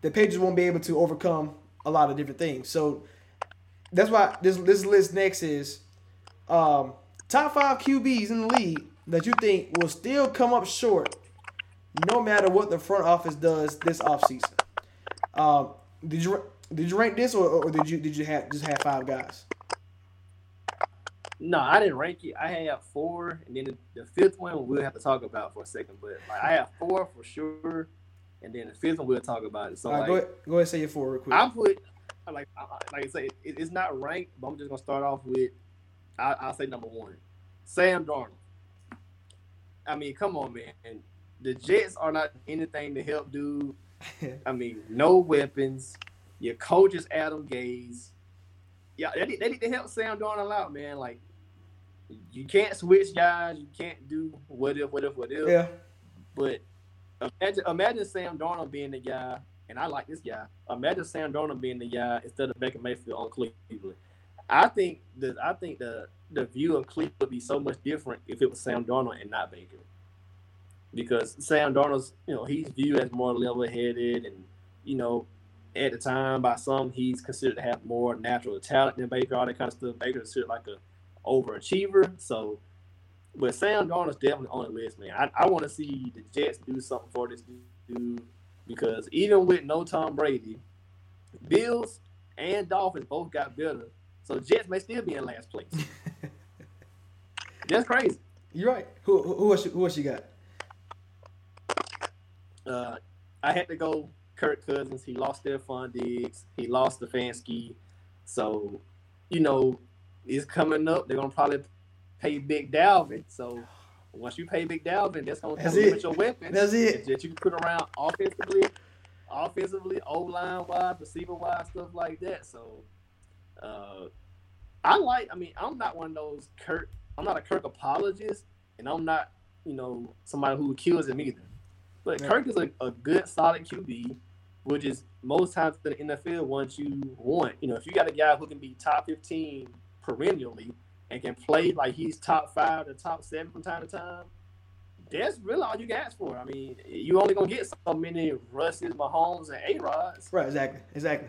the Patriots won't be able to overcome a lot of different things. So that's why this this list next is um, top five QBs in the league that you think will still come up short no matter what the front office does this offseason. Um, did you did you rank this or, or did you did you have just have five guys? No, I didn't rank it. I had four, and then the, the fifth one we'll have to talk about for a second. But like, I have four for sure. and then the fifth one we'll talk about it. So right, like, go ahead, go ahead and say your four real quick. I put like I- like I say, it, it's not ranked, but I'm just gonna start off with I, I'll say number one, Sam Darnold. I mean, come on, man. And the Jets are not anything to help dude. I mean, no weapons. Your coach is Adam Gase. Yeah, they need, they need to help Sam Darnold out, man. Like, you can't switch guys. You can't do what if, what if, what if. yeah, But imagine, imagine Sam Darnold being the guy, and I like this guy. Imagine Sam Darnold being the guy instead of Baker Mayfield on Cleveland. I think the I think the the view of Cleveland would be so much different if it was Sam Darnold and not Baker. Because Sam Darnold's, you know, he's viewed as more level headed and, you know, at the time by some he's considered to have more natural talent than Baker, all that kind of stuff. Baker's considered like a overachiever. So but Sam Darnold's definitely on the list, man. I, I want to see the Jets do something for this dude because even with no Tom Brady, Bills and Dolphins both got better. So Jets may still be in last place. That's crazy. you're right. Who who who else, you- who else you got? Uh, I had to go Kirk Cousins. He lost Stefon Diggs. He lost the Stefanski. So, you know, it's coming up. They're gonna probably pay Big Dalvin. So once you pay Big Dalvin, that's gonna That's come it. with your weapons. That's it. That you can put around offensively, offensively, O line wise, receiver wise, stuff like that. So, uh, I like. I mean, I'm not one of those Kirk. I'm not a Kirk apologist, and I'm not, you know, somebody who kills him either. But Yeah. Kirk is a, a good, solid QB, which is most times in the NFL once you want. You know, if you got a guy who can be top 15 perennially and can play like he's top five to top seven from time to time, that's really all you can ask for. I mean, you only gonna get so many Russes, Mahomes, and A Rods. Right, exactly, exactly.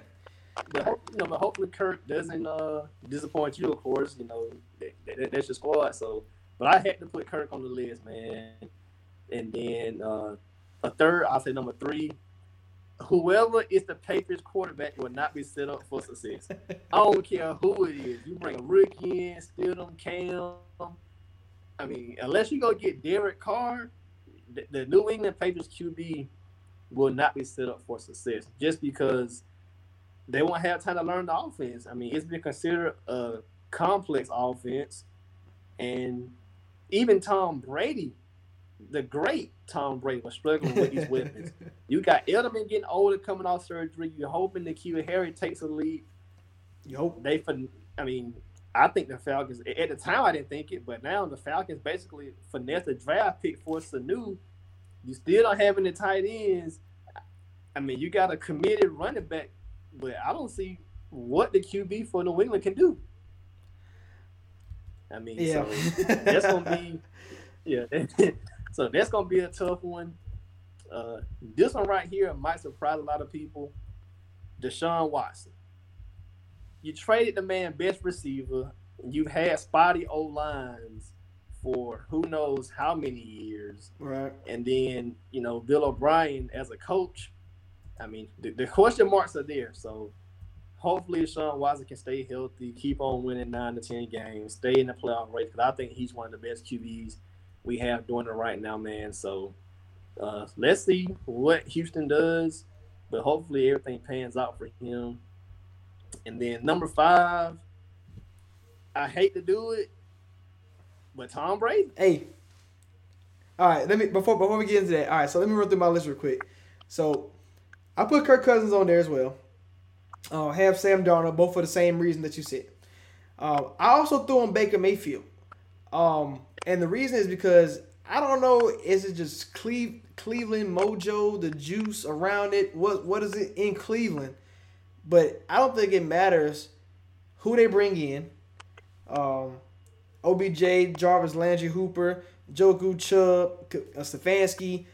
But you know, but hopefully Kirk doesn't uh, disappoint you. Of course, you know that, that, that's your squad. So, but I had to put Kirk on the list, man. And then uh, a third, I'll say number three. Whoever is the Patriots quarterback will not be set up for success. I don't care who it is. You bring rookie in, them, Cam. I mean, unless you go get Derek Carr, the, the New England Patriots QB will not be set up for success just because they won't have time to learn the offense. I mean, it's been considered a complex offense, and even Tom Brady, the great Tom Brady, was struggling with these weapons. You got Edelman getting older, coming off surgery. You're hoping the Q Harry takes a lead. You hope. They, fin- I mean, I think the Falcons. At the time, I didn't think it, but now the Falcons basically finessed a draft pick for Sanu. You still don't have any tight ends. I mean, you got a committed running back, but I don't see what the QB for New England can do. I mean, Yeah. so that's gonna be, yeah. so that's gonna be a tough one. Uh, this one right here might surprise a lot of people. Deshaun Watson. You traded the man best receiver. You've had spotty O lines for who knows how many years. Right. And then, you know, Bill O'Brien as a coach. I mean, the, the question marks are there. So hopefully Sean Watson can stay healthy, keep on winning nine to ten games, stay in the playoff race. Because I think he's one of the best QBs we have doing it right now, man. So uh, let's see what Houston does. But hopefully everything pans out for him. And then number five, I hate to do it, but Tom Brady. Hey. All right, let me before before we get into that. All right, so let me run through my list real quick. So, I put Kirk Cousins on there as well. Uh, have Sam Darnold, both for the same reason that you said. Um, I also threw on Baker Mayfield, um, and the reason is because I don't know, is it just Cleve, Cleveland mojo, the juice around it? What what is it in Cleveland? But I don't think it matters who they bring in. Um, OBJ, Jarvis Landry, Hooper, Njoku, Chubb, uh, Stefanski.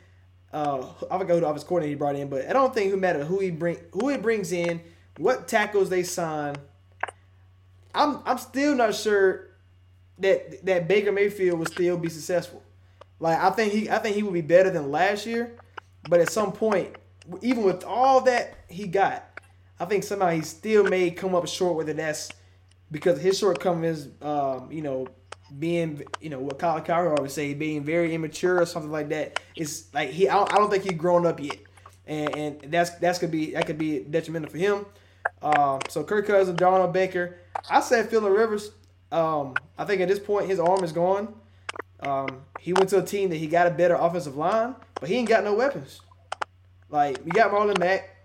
Uh, I forgot who the offense coordinator he brought in, but I don't think who matter who he bring who he brings in, what tackles they sign. I'm I'm still not sure that that Baker Mayfield will still be successful. Like I think he I think he would be better than last year, but at some point, even with all that he got, I think somehow he still may come up short. Whether that's because his shortcomings, um, you know, being you know what Colin Cowherd always say, being very immature or something like that. It's like he I don't, I don't think he's grown up yet. and and that's that's could be that could be detrimental for him. Um, so Kirk Cousins, Darnold Baker. I said Phillip Rivers. Um, I think at this point his arm is gone. Um, he went to a team that he got a better offensive line, but he ain't got no weapons. Like we got Marlon Mack,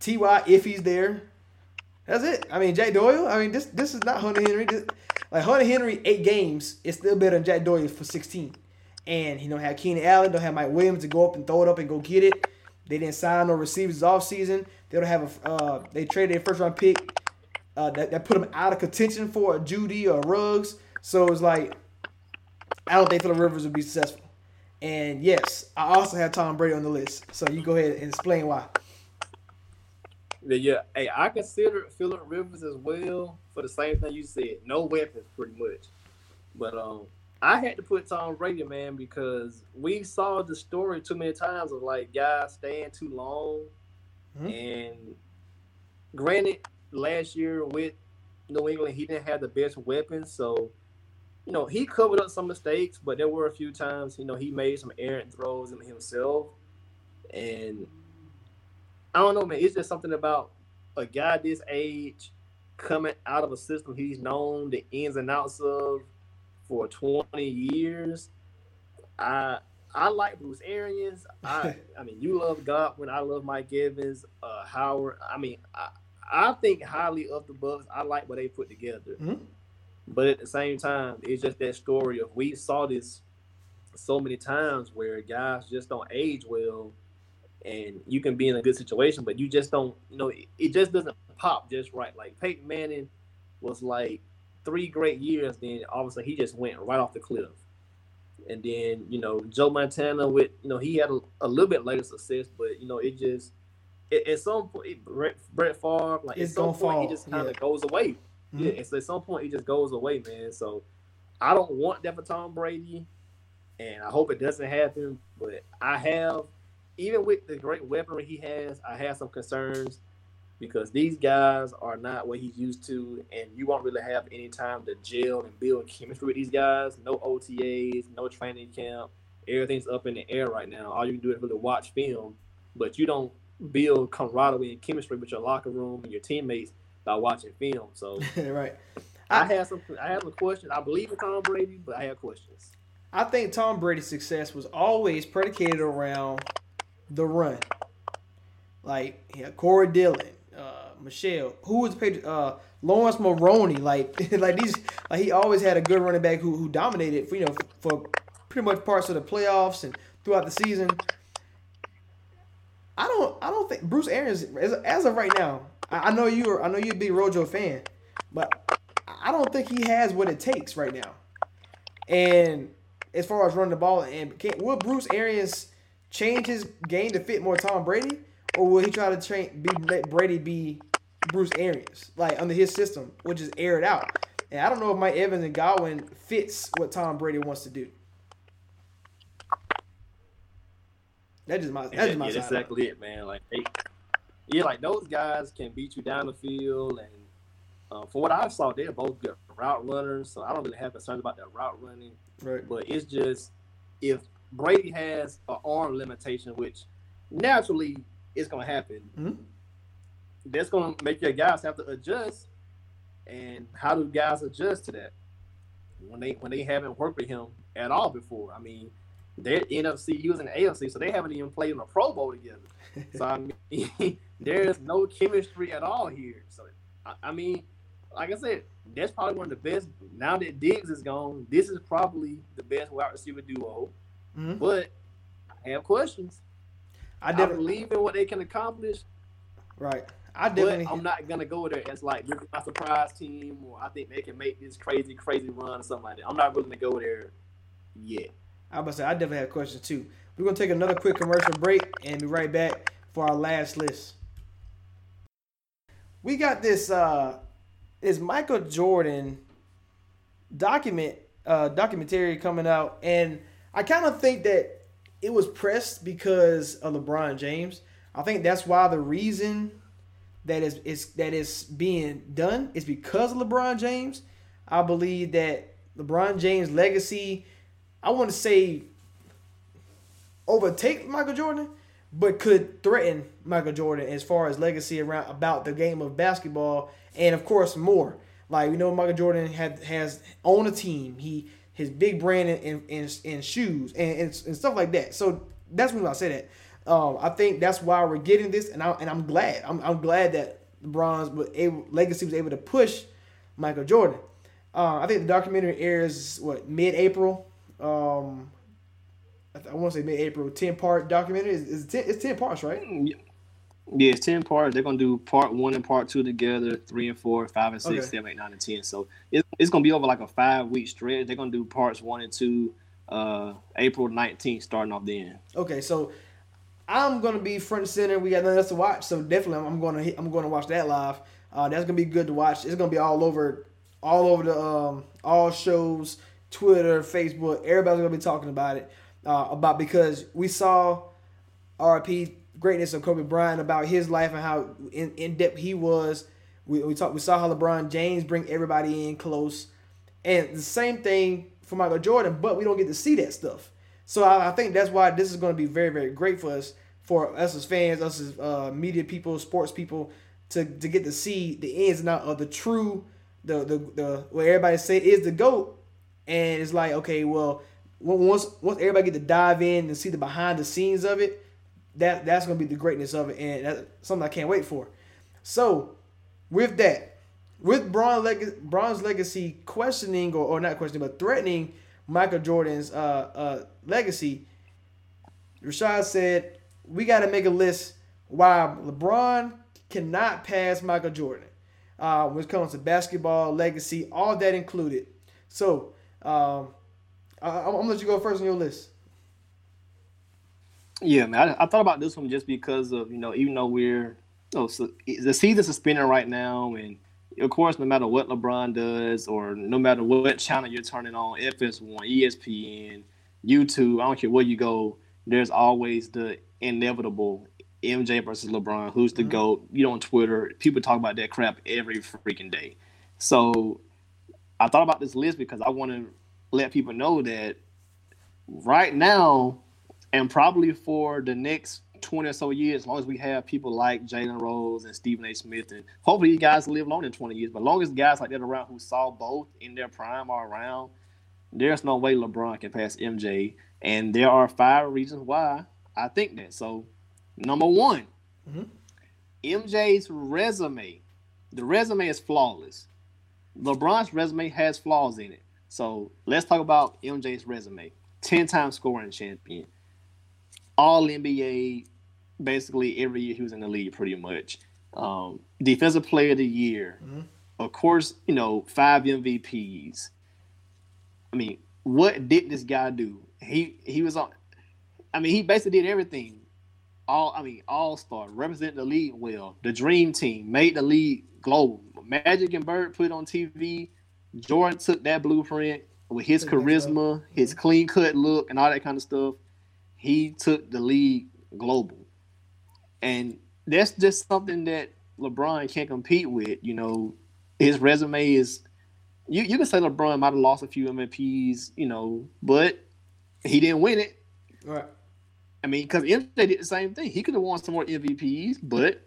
Ty if he's there. That's it. I mean Jack Doyle. I mean this this is not Hunter Henry. This- like Hunter Henry eight games is still better than Jack Doyle for sixteen. And he don't have Keenan Allen, don't have Mike Williams to go up and throw it up and go get it. They didn't sign no receivers off season. They don't have a. Uh, they traded their first round pick. Uh, that, that put them out of contention for a Jeudy or Ruggs. So it's like I don't think Philip Rivers would be successful. And yes, I also have Tom Brady on the list. So you go ahead and explain why. Yeah. Hey, I consider Philip Rivers as well for the same thing you said. No weapons, pretty much. But um, I had to put Tom Brady, man, because we saw the story too many times of like guys staying too long. Mhm. And granted, last year with New England, he didn't have the best weapons, so you know he covered up some mistakes. But there were a few times, you know, he made some errant throws himself, and I don't know, man. It's just something about a guy this age coming out of a system he's known the ins and outs of for 20 years. I I like Bruce Arians. I I mean, you love Godwin. I love Mike Evans, uh, Howard. I mean, I, I think highly of the Bucks. I like what they put together. Mhm. But at the same time, it's just that story of we saw this so many times where guys just don't age well and you can be in a good situation, but you just don't, you know, it, it just doesn't pop just right. Like Peyton Manning was like three great years, then obviously he just went right off the cliff. And then, you know, Joe Montana with, you know, he had a, a little bit later success, but you know, it just at some point, Brett, Brett Favre, like It's at some point, fall, he just kind of yeah. goes away. Mhm. Yeah, it's at some point he just goes away, man. So I don't want that for Tom Brady, and I hope it doesn't happen. But I have, even with the great weaponry he has, I have some concerns because these guys are not what he's used to, and you won't really have any time to gel and build chemistry with these guys. No OTAs, no training camp. Everything's up in the air right now. All you can do is really watch film, but you don't build camaraderie and chemistry with your locker room and your teammates by watching film. So right. I have some I have a question. I believe in Tom Brady, but I have questions. I think Tom Brady's success was always predicated around the run. Like yeah, Corey Dillon, uh, Michelle, who was paid, uh, Laurence Maroney. Like like these, like he always had a good running back who who dominated for you know for pretty much parts of the playoffs and throughout the season. I don't I don't think Bruce Arians as, as of right now. I, I know you're I know a big Rojo fan, but I don't think he has what it takes right now. And as far as running the ball, and can, will Bruce Arians change his game to fit more Tom Brady, or will he try to train be let Brady be Bruce Arians like under his system, which is aired out? And I don't know if Mike Evans and Godwin fits what Tom Brady wants to do. That's just my that's just my yeah, that's exactly it, man. Like they, yeah, like those guys can beat you down the field, and uh, for what I saw, they're both good route runners. So I don't really have concerns about their route running. Right. But it's just if Brady has an arm limitation, which naturally is going to happen, Mhm. that's going to make your guys have to adjust. And how do guys adjust to that when they when they haven't worked with him at all before? I mean, they're NFC, he was in the AFC, so they haven't even played in a Pro Bowl together. So I mean, there's no chemistry at all here. So I, I mean, like I said, that's probably one of the best. Now that Diggs is gone, this is probably the best wide receiver duo. Mhm. But I have questions. I I, believe in what they can accomplish, right. I but definitely I'm not gonna go there as like this is my surprise team, or I think they can make this crazy, crazy run or something like that. I'm not willing to go there yet. I to say I definitely have questions too. We're gonna take another quick commercial break and be right back for our last list. We got this uh this Michael Jordan document uh documentary coming out and I kind of think that it was pressed because of LeBron James. I think that's why the reason that is is that is being done is because of LeBron James. I believe that LeBron James' legacy I want to say overtake Michael Jordan, but could threaten Michael Jordan as far as legacy around about the game of basketball, and of course more. Like we know, Michael Jordan had has owned a team. He his big brand in in, in, shoes and, and and stuff like that. So that's when I say that. Um, I think that's why we're getting this, and I and I'm glad. I'm, I'm glad that LeBron's was able, legacy was able to push Michael Jordan. Uh, I think the documentary airs what mid-April. Um, I, th- I want to say mid-April. Ten part documentary. Is is ten, it's ten parts, right? Yeah, it's ten parts. They're gonna do part one and part two together, three and four, five and six, Okay. seven, eight, nine, and ten. So it, it's gonna be over like a five week stretch. They're gonna do parts one and two, uh, April nineteenth, starting off then. Okay, so I'm gonna be front and center. We got nothing else to watch, so definitely I'm, I'm gonna I'm gonna watch that live. Uh, that's gonna be good to watch. It's gonna be all over, all over the um, all shows, Twitter, Facebook. Everybody's gonna be talking about it, uh, about because we saw RP greatness of Kobe Bryant about his life and how in, in depth he was. We we talked we saw how LeBron James bring everybody in close, and the same thing for Michael Jordan, but we don't get to see that stuff. So I, I think that's why this is to be very very great for us, for us as fans, us as uh, media people, sports people, to to get to see the ins and out of the true, the the the what everybody say is the goat, and it's like okay, well, once once everybody get to dive in and see the behind the scenes of it, that that's gonna be the greatness of it, and that's something I can't wait for. So, with that, with Bron leg- Bron's legacy questioning or, or not questioning but threatening Michael Jordan's uh, uh, legacy, Rashad said we got to make a list why LeBron cannot pass Michael Jordan uh, when it comes to basketball legacy, all that included. So, um, I, I'm gonna let you go first on your list. Yeah, man. I, I thought about this one just because of you know, even though we're know, so, the season's suspended right now, and of course, no matter what LeBron does, or no matter what channel you're turning on, FS1, ESPN, YouTube, I don't care where you go, there's always the inevitable MJ versus LeBron. Who's the GOAT? You know, on Twitter, people talk about that crap every freaking day. So I thought about this list because I want to let people know that right now, and probably for the next 20 or so years, as long as we have people like Jalen Rose and Stephen A. Smith, and hopefully you guys live long in 20 years, but long as guys like that around who saw both in their prime are around, there's no way LeBron can pass MJ. And there are five reasons why I think that. So, number one, mm-hmm. MJ's resume, the resume is flawless. LeBron's resume has flaws in it. So let's talk about MJ's resume. 10 time scoring champion. All NBA, basically every year he was in the league, pretty much. Um, defensive player of the year. Of course, you know, five MVPs. I mean, what did this guy do? He he was on I mean, he basically did everything. All I mean, all star, represent the league well. The dream team made the league global. Magic and Bird put it on TV. Jordan took that blueprint with his charisma, his clean cut look, and all that kind of stuff. He took the league global, and that's just something that LeBron can't compete with. You know, his resume is. You you can say LeBron might have lost a few MVPs, you know, but he didn't win it. All right. I mean, because MJ did the same thing. He could have won some more MVPs, but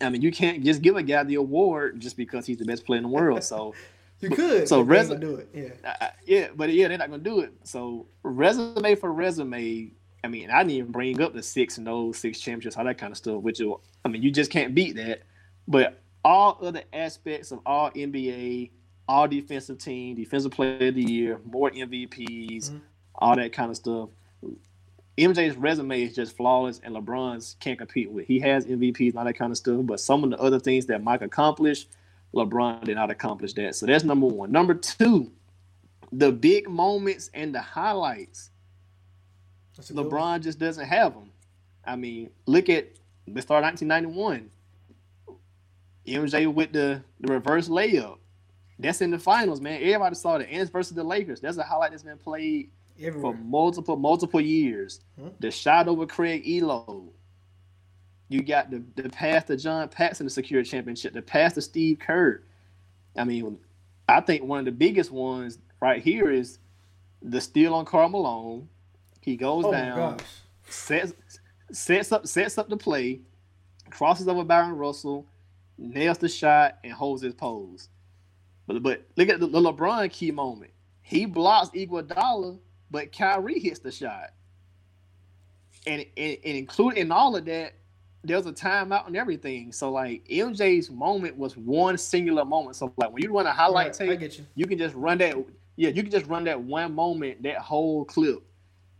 I mean, you can't just give a guy the award just because he's the best player in the world. So, You could. So but they ain't resu- gonna do it. Yeah. I- yeah, but yeah, they're not gonna do it. So, resume for resume. I mean, I didn't even bring up the six and those six championships, all that kind of stuff. Which, I mean, you just can't beat that. But all other aspects of all NBA, all defensive team, defensive player of the year, more MVPs, mm-hmm. all that kind of stuff. MJ's resume is just flawless, and LeBron's can't compete with. He has MVPs and all that kind of stuff, but some of the other things that Mike accomplished, LeBron did not accomplish that. So that's number one. Number two, the big moments and the highlights. That's a good one. LeBron just doesn't have them. I mean, look at let's start 1991. MJ with the, the reverse layup. That's in the finals, man. Everybody saw the Ants versus the Lakers. That's a highlight that's been played for multiple, multiple years. Hmm. The shot over Craig Ehlo. You got the, the pass to John Paxson to secure a championship. The pass to Steve Kerr. I mean, I think one of the biggest ones right here is the steal on Karl Malone. He goes Oh down, sets sets up sets up the play, crosses over Bryon Russell, nails the shot, and holds his pose. But but look at the, the LeBron key moment. He blocks Iguodala, but Kyrie hits the shot. And, and, and included in all of that, there's a timeout and everything. So like MJ's moment was one singular moment. So like when you run a highlight Right, tape, you. you can just run that. Yeah, you can just run that one moment, that whole clip.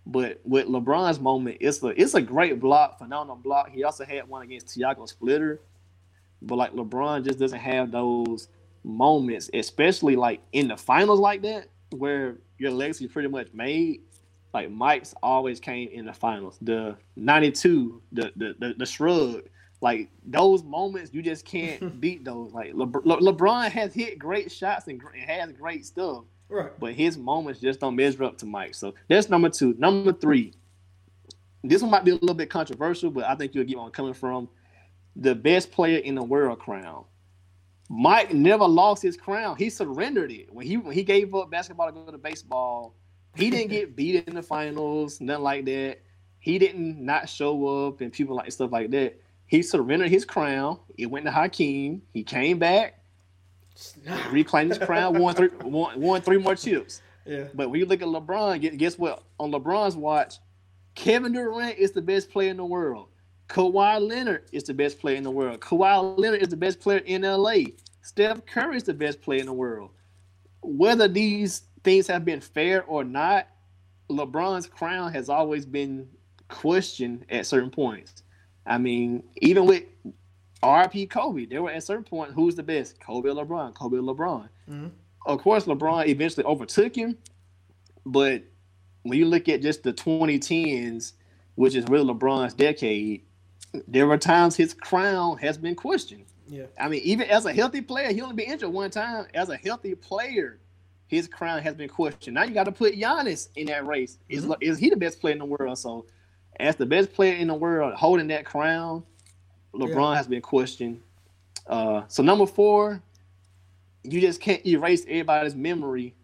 But with LeBron's moment, it's a it's a great block, phenomenal block. He also had one against Tiago Splitter, but like LeBron just doesn't have those moments, especially like in the finals like that, where your legacy pretty much made. Like Mike's always came in the finals. The '92, the the the, the shrug, like those moments, you just can't beat those. Like Le- Le- LeBron has hit great shots and, gr- and has great stuff, Right. but his moments just don't measure up to Mike. So that's number two. Number three, this one might be a little bit controversial, but I think you'll get where I'm coming from. The best player in the world crown. Mike never lost his crown. He surrendered it when he when he gave up basketball to go to baseball. He didn't get beat in the finals, nothing like that. He didn't not show up and people like stuff like that. He surrendered his crown. It went to Hakeem. He came back, reclaimed his crown, won three, won, won three more chips. Yeah. But when you look at LeBron, guess what? On LeBron's watch, Kevin Durant is the best player in the world. Kawhi Leonard is the best player in the world. Kawhi Leonard is the best player in LA. Steph Curry is the best player in the world. Whether these things have been fair or not, LeBron's crown has always been questioned at certain points. I mean, even with RP Kobe, there were at certain point who's the best? Kobe or LeBron? Kobe or LeBron? Mm-hmm. Of course, LeBron eventually overtook him, but when you look at just the 2010s, which is really LeBron's decade, there were times his crown has been questioned. Yeah. I mean, even as a healthy player, he only been injured one time. As a healthy player, his crown has been questioned. Now you got to put Giannis in that race. Is is he the best player in the world? So, as the best player in the world, holding that crown, LeBron Yeah. has been questioned. Uh, so number four, you just can't erase everybody's memory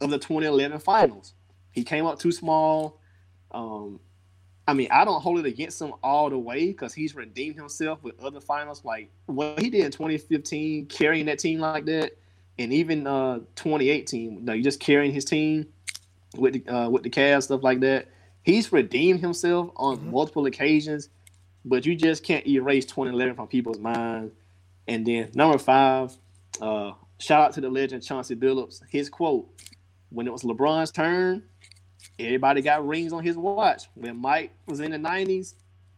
of the 2011 finals. He came up too small. Um, I mean, I don't hold it against him all the way because he's redeemed himself with other finals, like what he did in 2015, carrying that team like that, and even uh, 2018. You know, you just carrying his team with the uh, with the Cavs stuff like that. He's redeemed himself on multiple occasions, but you just can't erase 2011 from people's minds. And then number five, uh, shout out to the legend Chauncey Billups. His quote: "When it was LeBron's turn, everybody got rings on his watch. When Mike was in the '90s,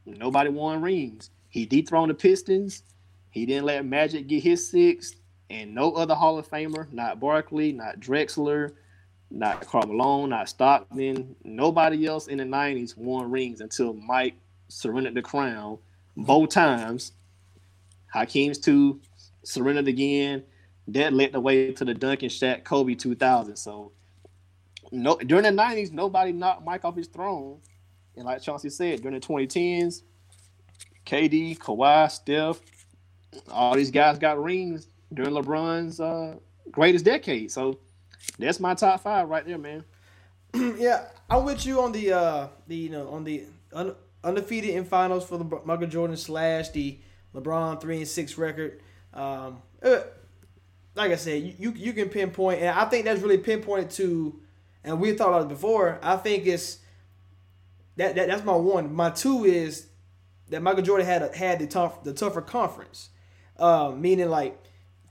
nobody won rings. He dethroned the Pistons. He didn't let Magic get his sixth, and no other Hall of Famer, not Barkley, not Drexler, not Karl Malone, not Stockton, nobody else in the '90s won rings until Mike surrendered the crown both times. Hakeem's two surrendered again. That led the way to the Duncan Shaq Kobe 2000. So no during the 90s, nobody knocked Mike off his throne. And like Chauncey said, during the 2010s, KD, Kawhi, Steph, all these guys got rings during LeBron's uh, greatest decade. So that's my top five right there, man. yeah, I'm with you on the uh the you know on the un- undefeated in finals for the Michael Jordan slash the LeBron three and six record. Um, uh, like I said, you, you you can pinpoint, and I think that's really pinpointed to, and we talked about it before. I think it's that, that that's my one. My two is that Michael Jordan had a, had the tough the tougher conference, um, meaning like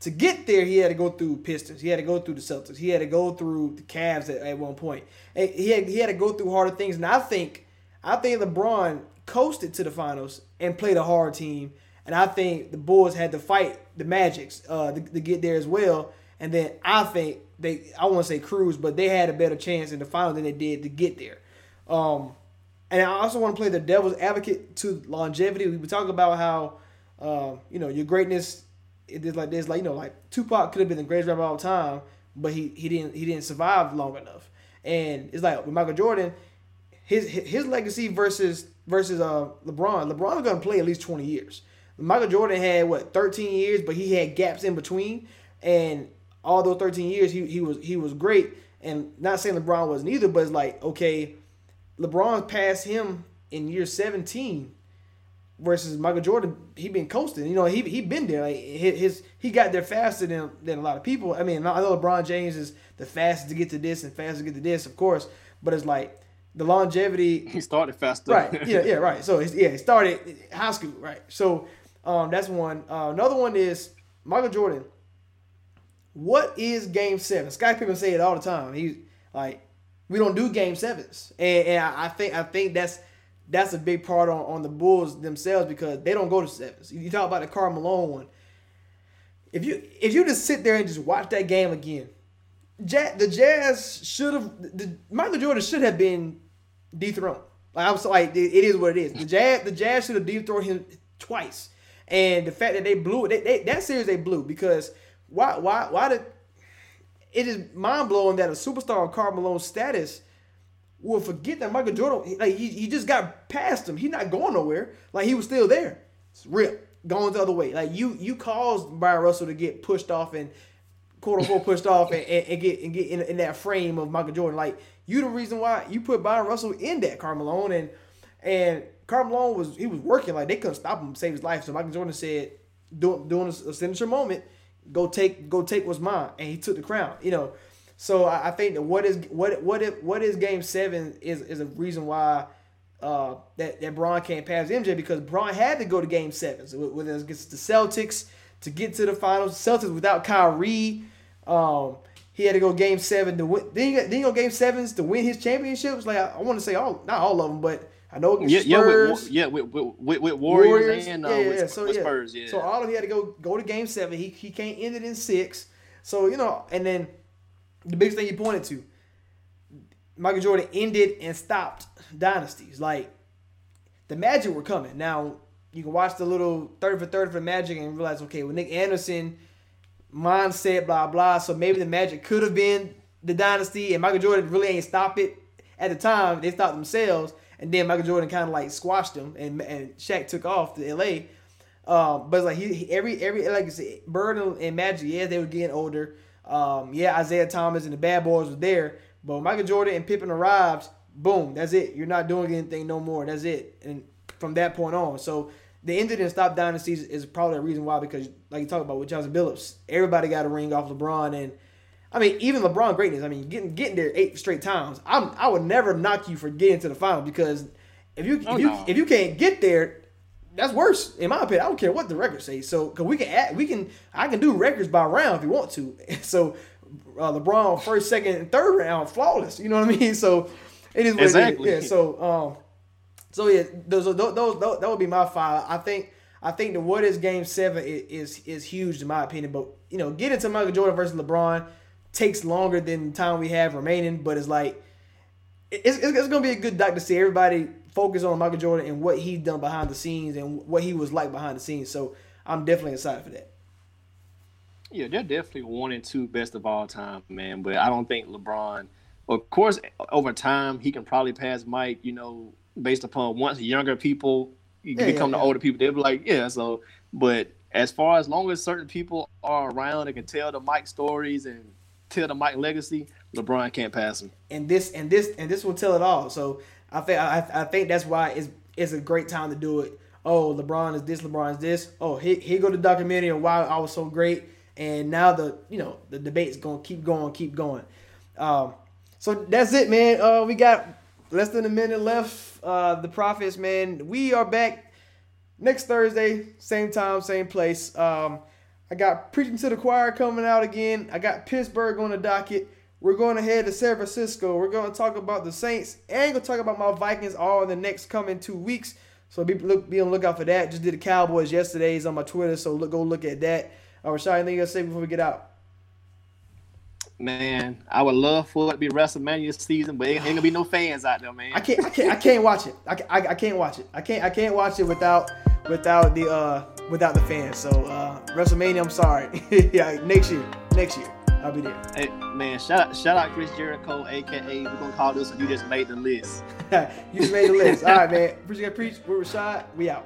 to get there he had to go through Pistons, he had to go through the Celtics, he had to go through the Cavs at, at one point. He had, he had to go through harder things, and I think I think LeBron coasted to the finals and played a hard team, and I think the Bulls had to fight the Magics uh, to, to get there as well. And then I think they I won't say cruise, but they had a better chance in the final than they did to get there. Um, and I also want to play the devil's advocate to longevity. We talk about how, um, you know, your greatness it is like this, like you know, like Tupac could have been the greatest rapper of all time, but he he didn't he didn't survive long enough. And it's like with Michael Jordan, his his legacy versus versus uh LeBron. LeBron's gonna play at least twenty years. Michael Jordan had what thirteen years, but he had gaps in between, and all those thirteen years he he was he was great. And not saying LeBron wasn't either, but it's like okay, LeBron passed him in year 17 versus Michael Jordan, he been coasting. You know, he he been there. Like his, he got there faster than than a lot of people. I mean, I know LeBron James is the fastest to get to this and fastest to get to this, of course. But it's like the longevity He started faster. right. Yeah, yeah, right. So yeah, it started high school, right? So um, that's one. Uh, another one is Michael Jordan. What is Game Seven? Sky Pippen say it all the time. He's like, we don't do Game Sevens, and, and I think I think that's that's a big part on, on the Bulls themselves because they don't go to sevens. You talk about the Karl Malone one. If you if you just sit there and just watch that game again, Ja the Jazz should have the Michael Jordan should have been dethroned. Like I was like, it, it is what it is. The Jazz the Jazz should have dethroned him twice, and the fact that they blew it, they, they, that series they blew because why why why did it is mind blowing that a superstar of Karl Malone's status will forget that Michael Jordan like he, he just got past him. He's not going nowhere. Like he was still there. It's real. Going the other way. Like you you caused Bryon Russell to get pushed off and quote unquote pushed off and, and, and get and get in, in that frame of Michael Jordan. Like you the reason why you put Bryon Russell in that Karl Malone and and Karl Malone was he was working like they couldn't stop him save his life. So Michael Jordan said doing doing a, a signature moment, go take go take what's mine, and he took the crown. You know, so I, I think that what is what what if what is Game Seven is is a reason why. Uh, that that Bron can't pass MJ because Bron had to go to Game Seven, so whether it's against the Celtics to get to the finals. Celtics without Kyrie, um, he had to go Game Seven to win. Then he, got, then he go Game Sevens to win his championships. Like I, I want to say all, not all of them, but I know against Yeah, yeah, with, yeah, with, with, with, with Warriors, and uh, yeah, with, yeah. So, with yeah. Spurs. Yeah. So all of he had to go go to Game Seven. He he can't end it in six. So you know, and then the biggest thing you pointed to, Michael Jordan ended and stopped dynasties. Like the Magic were coming. Now you can watch the little third for third for the Magic and realize, okay, well Nick Anderson mindset, blah blah. So maybe the Magic could have been the dynasty, and Michael Jordan really ain't stop it at the time. They stopped themselves, and then Michael Jordan kind of like squashed them, and and Shaq took off to L.A. Um, but it's like he, he- every every like I said, Bird and- Magic, yeah, they were getting older. Um, yeah, Isiah Thomas and the Bad Boys were there, but Michael Jordan and Pippen arrived, boom, that's it. You're not doing anything no more. That's it. And from that point on, so the ended and stop dynasties is probably a reason why because like you talk about with Chauncey Billups, everybody got a ring off LeBron and. I mean, even LeBron greatness. I mean, getting getting there eight straight times. I'm I would never knock you for getting to the final because if you if Oh, you no. if you can't get there, that's worse in my opinion. I don't care what the records say. So because we can add, we can I can do records by round if you want to. So uh, LeBron first, second, and third round flawless. You know what I mean? So it is what Exactly. It is. Yeah. So um, so yeah, those, those those those that would be my five. I think I think the what is Game Seven is is, is huge in my opinion. But you know, getting to Michael Jordan versus LeBron takes longer than the time we have remaining. But it's like it's, it's, it's gonna be a good doc to see everybody focus on Michael Jordan and what he done behind the scenes and what he was like behind the scenes. So I'm definitely excited for that. Yeah, they're definitely one and two best of all time, man. But I don't think LeBron, of course, over time he can probably pass Mike. You know, based upon once younger people you Yeah, become yeah, the yeah. older people, they'll be like, yeah. So, but as far as long as certain people are around and can tell the Mike stories and tell the Mike legacy, LeBron can't pass him. and this and this and this will tell it all. So I think I, I think that's why it's it's a great time to do it. Oh, LeBron is this, LeBron is this. Oh, here, go the documentary on why I was so great. And now the you know the debate's gonna keep going, keep going. Um, so that's it, man. Uh, we got less than a minute left. Uh, the prophets, man. We are back next Thursday, same time, same place. Um, I got preaching to the choir coming out again. I got Pittsburgh on the docket. We're going to head to San Francisco. We're going to talk about the Saints and going to talk about my Vikings all in the next coming two weeks. So be look, be on the lookout for that. Just did the Cowboys yesterday. On my Twitter, so look, go look at that. Uh, Rashad, anything you to say before we get out? Man, I would love for it to be WrestleMania season, but ain't, ain't gonna be no fans out there, man. I can't, I can't, I can't watch it. I, I, I can't watch it. I can't, I can't watch it without, without the, uh, without the fans. So uh, WrestleMania, I'm sorry. yeah, next year, next year, I'll be there. Hey, man, shout out, shout out Chris Jericho, aka we're gonna call this. You just made the list. you just made the list. All right, man. Appreciate. Preach. We're Rashad. We out.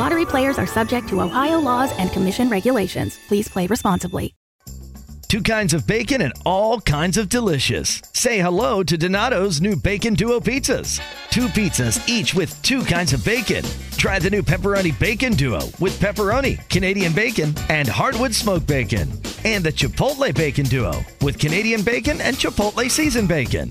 Lottery players are subject to Ohio laws and commission regulations. Please play responsibly. Two kinds of bacon and all kinds of delicious. Say hello to Donato's new Bacon Duo pizzas. Two pizzas, each with two kinds of bacon. Try the new Pepperoni Bacon Duo with pepperoni, Canadian bacon, and hardwood smoked bacon. And the Chipotle Bacon Duo with Canadian bacon and Chipotle seasoned bacon.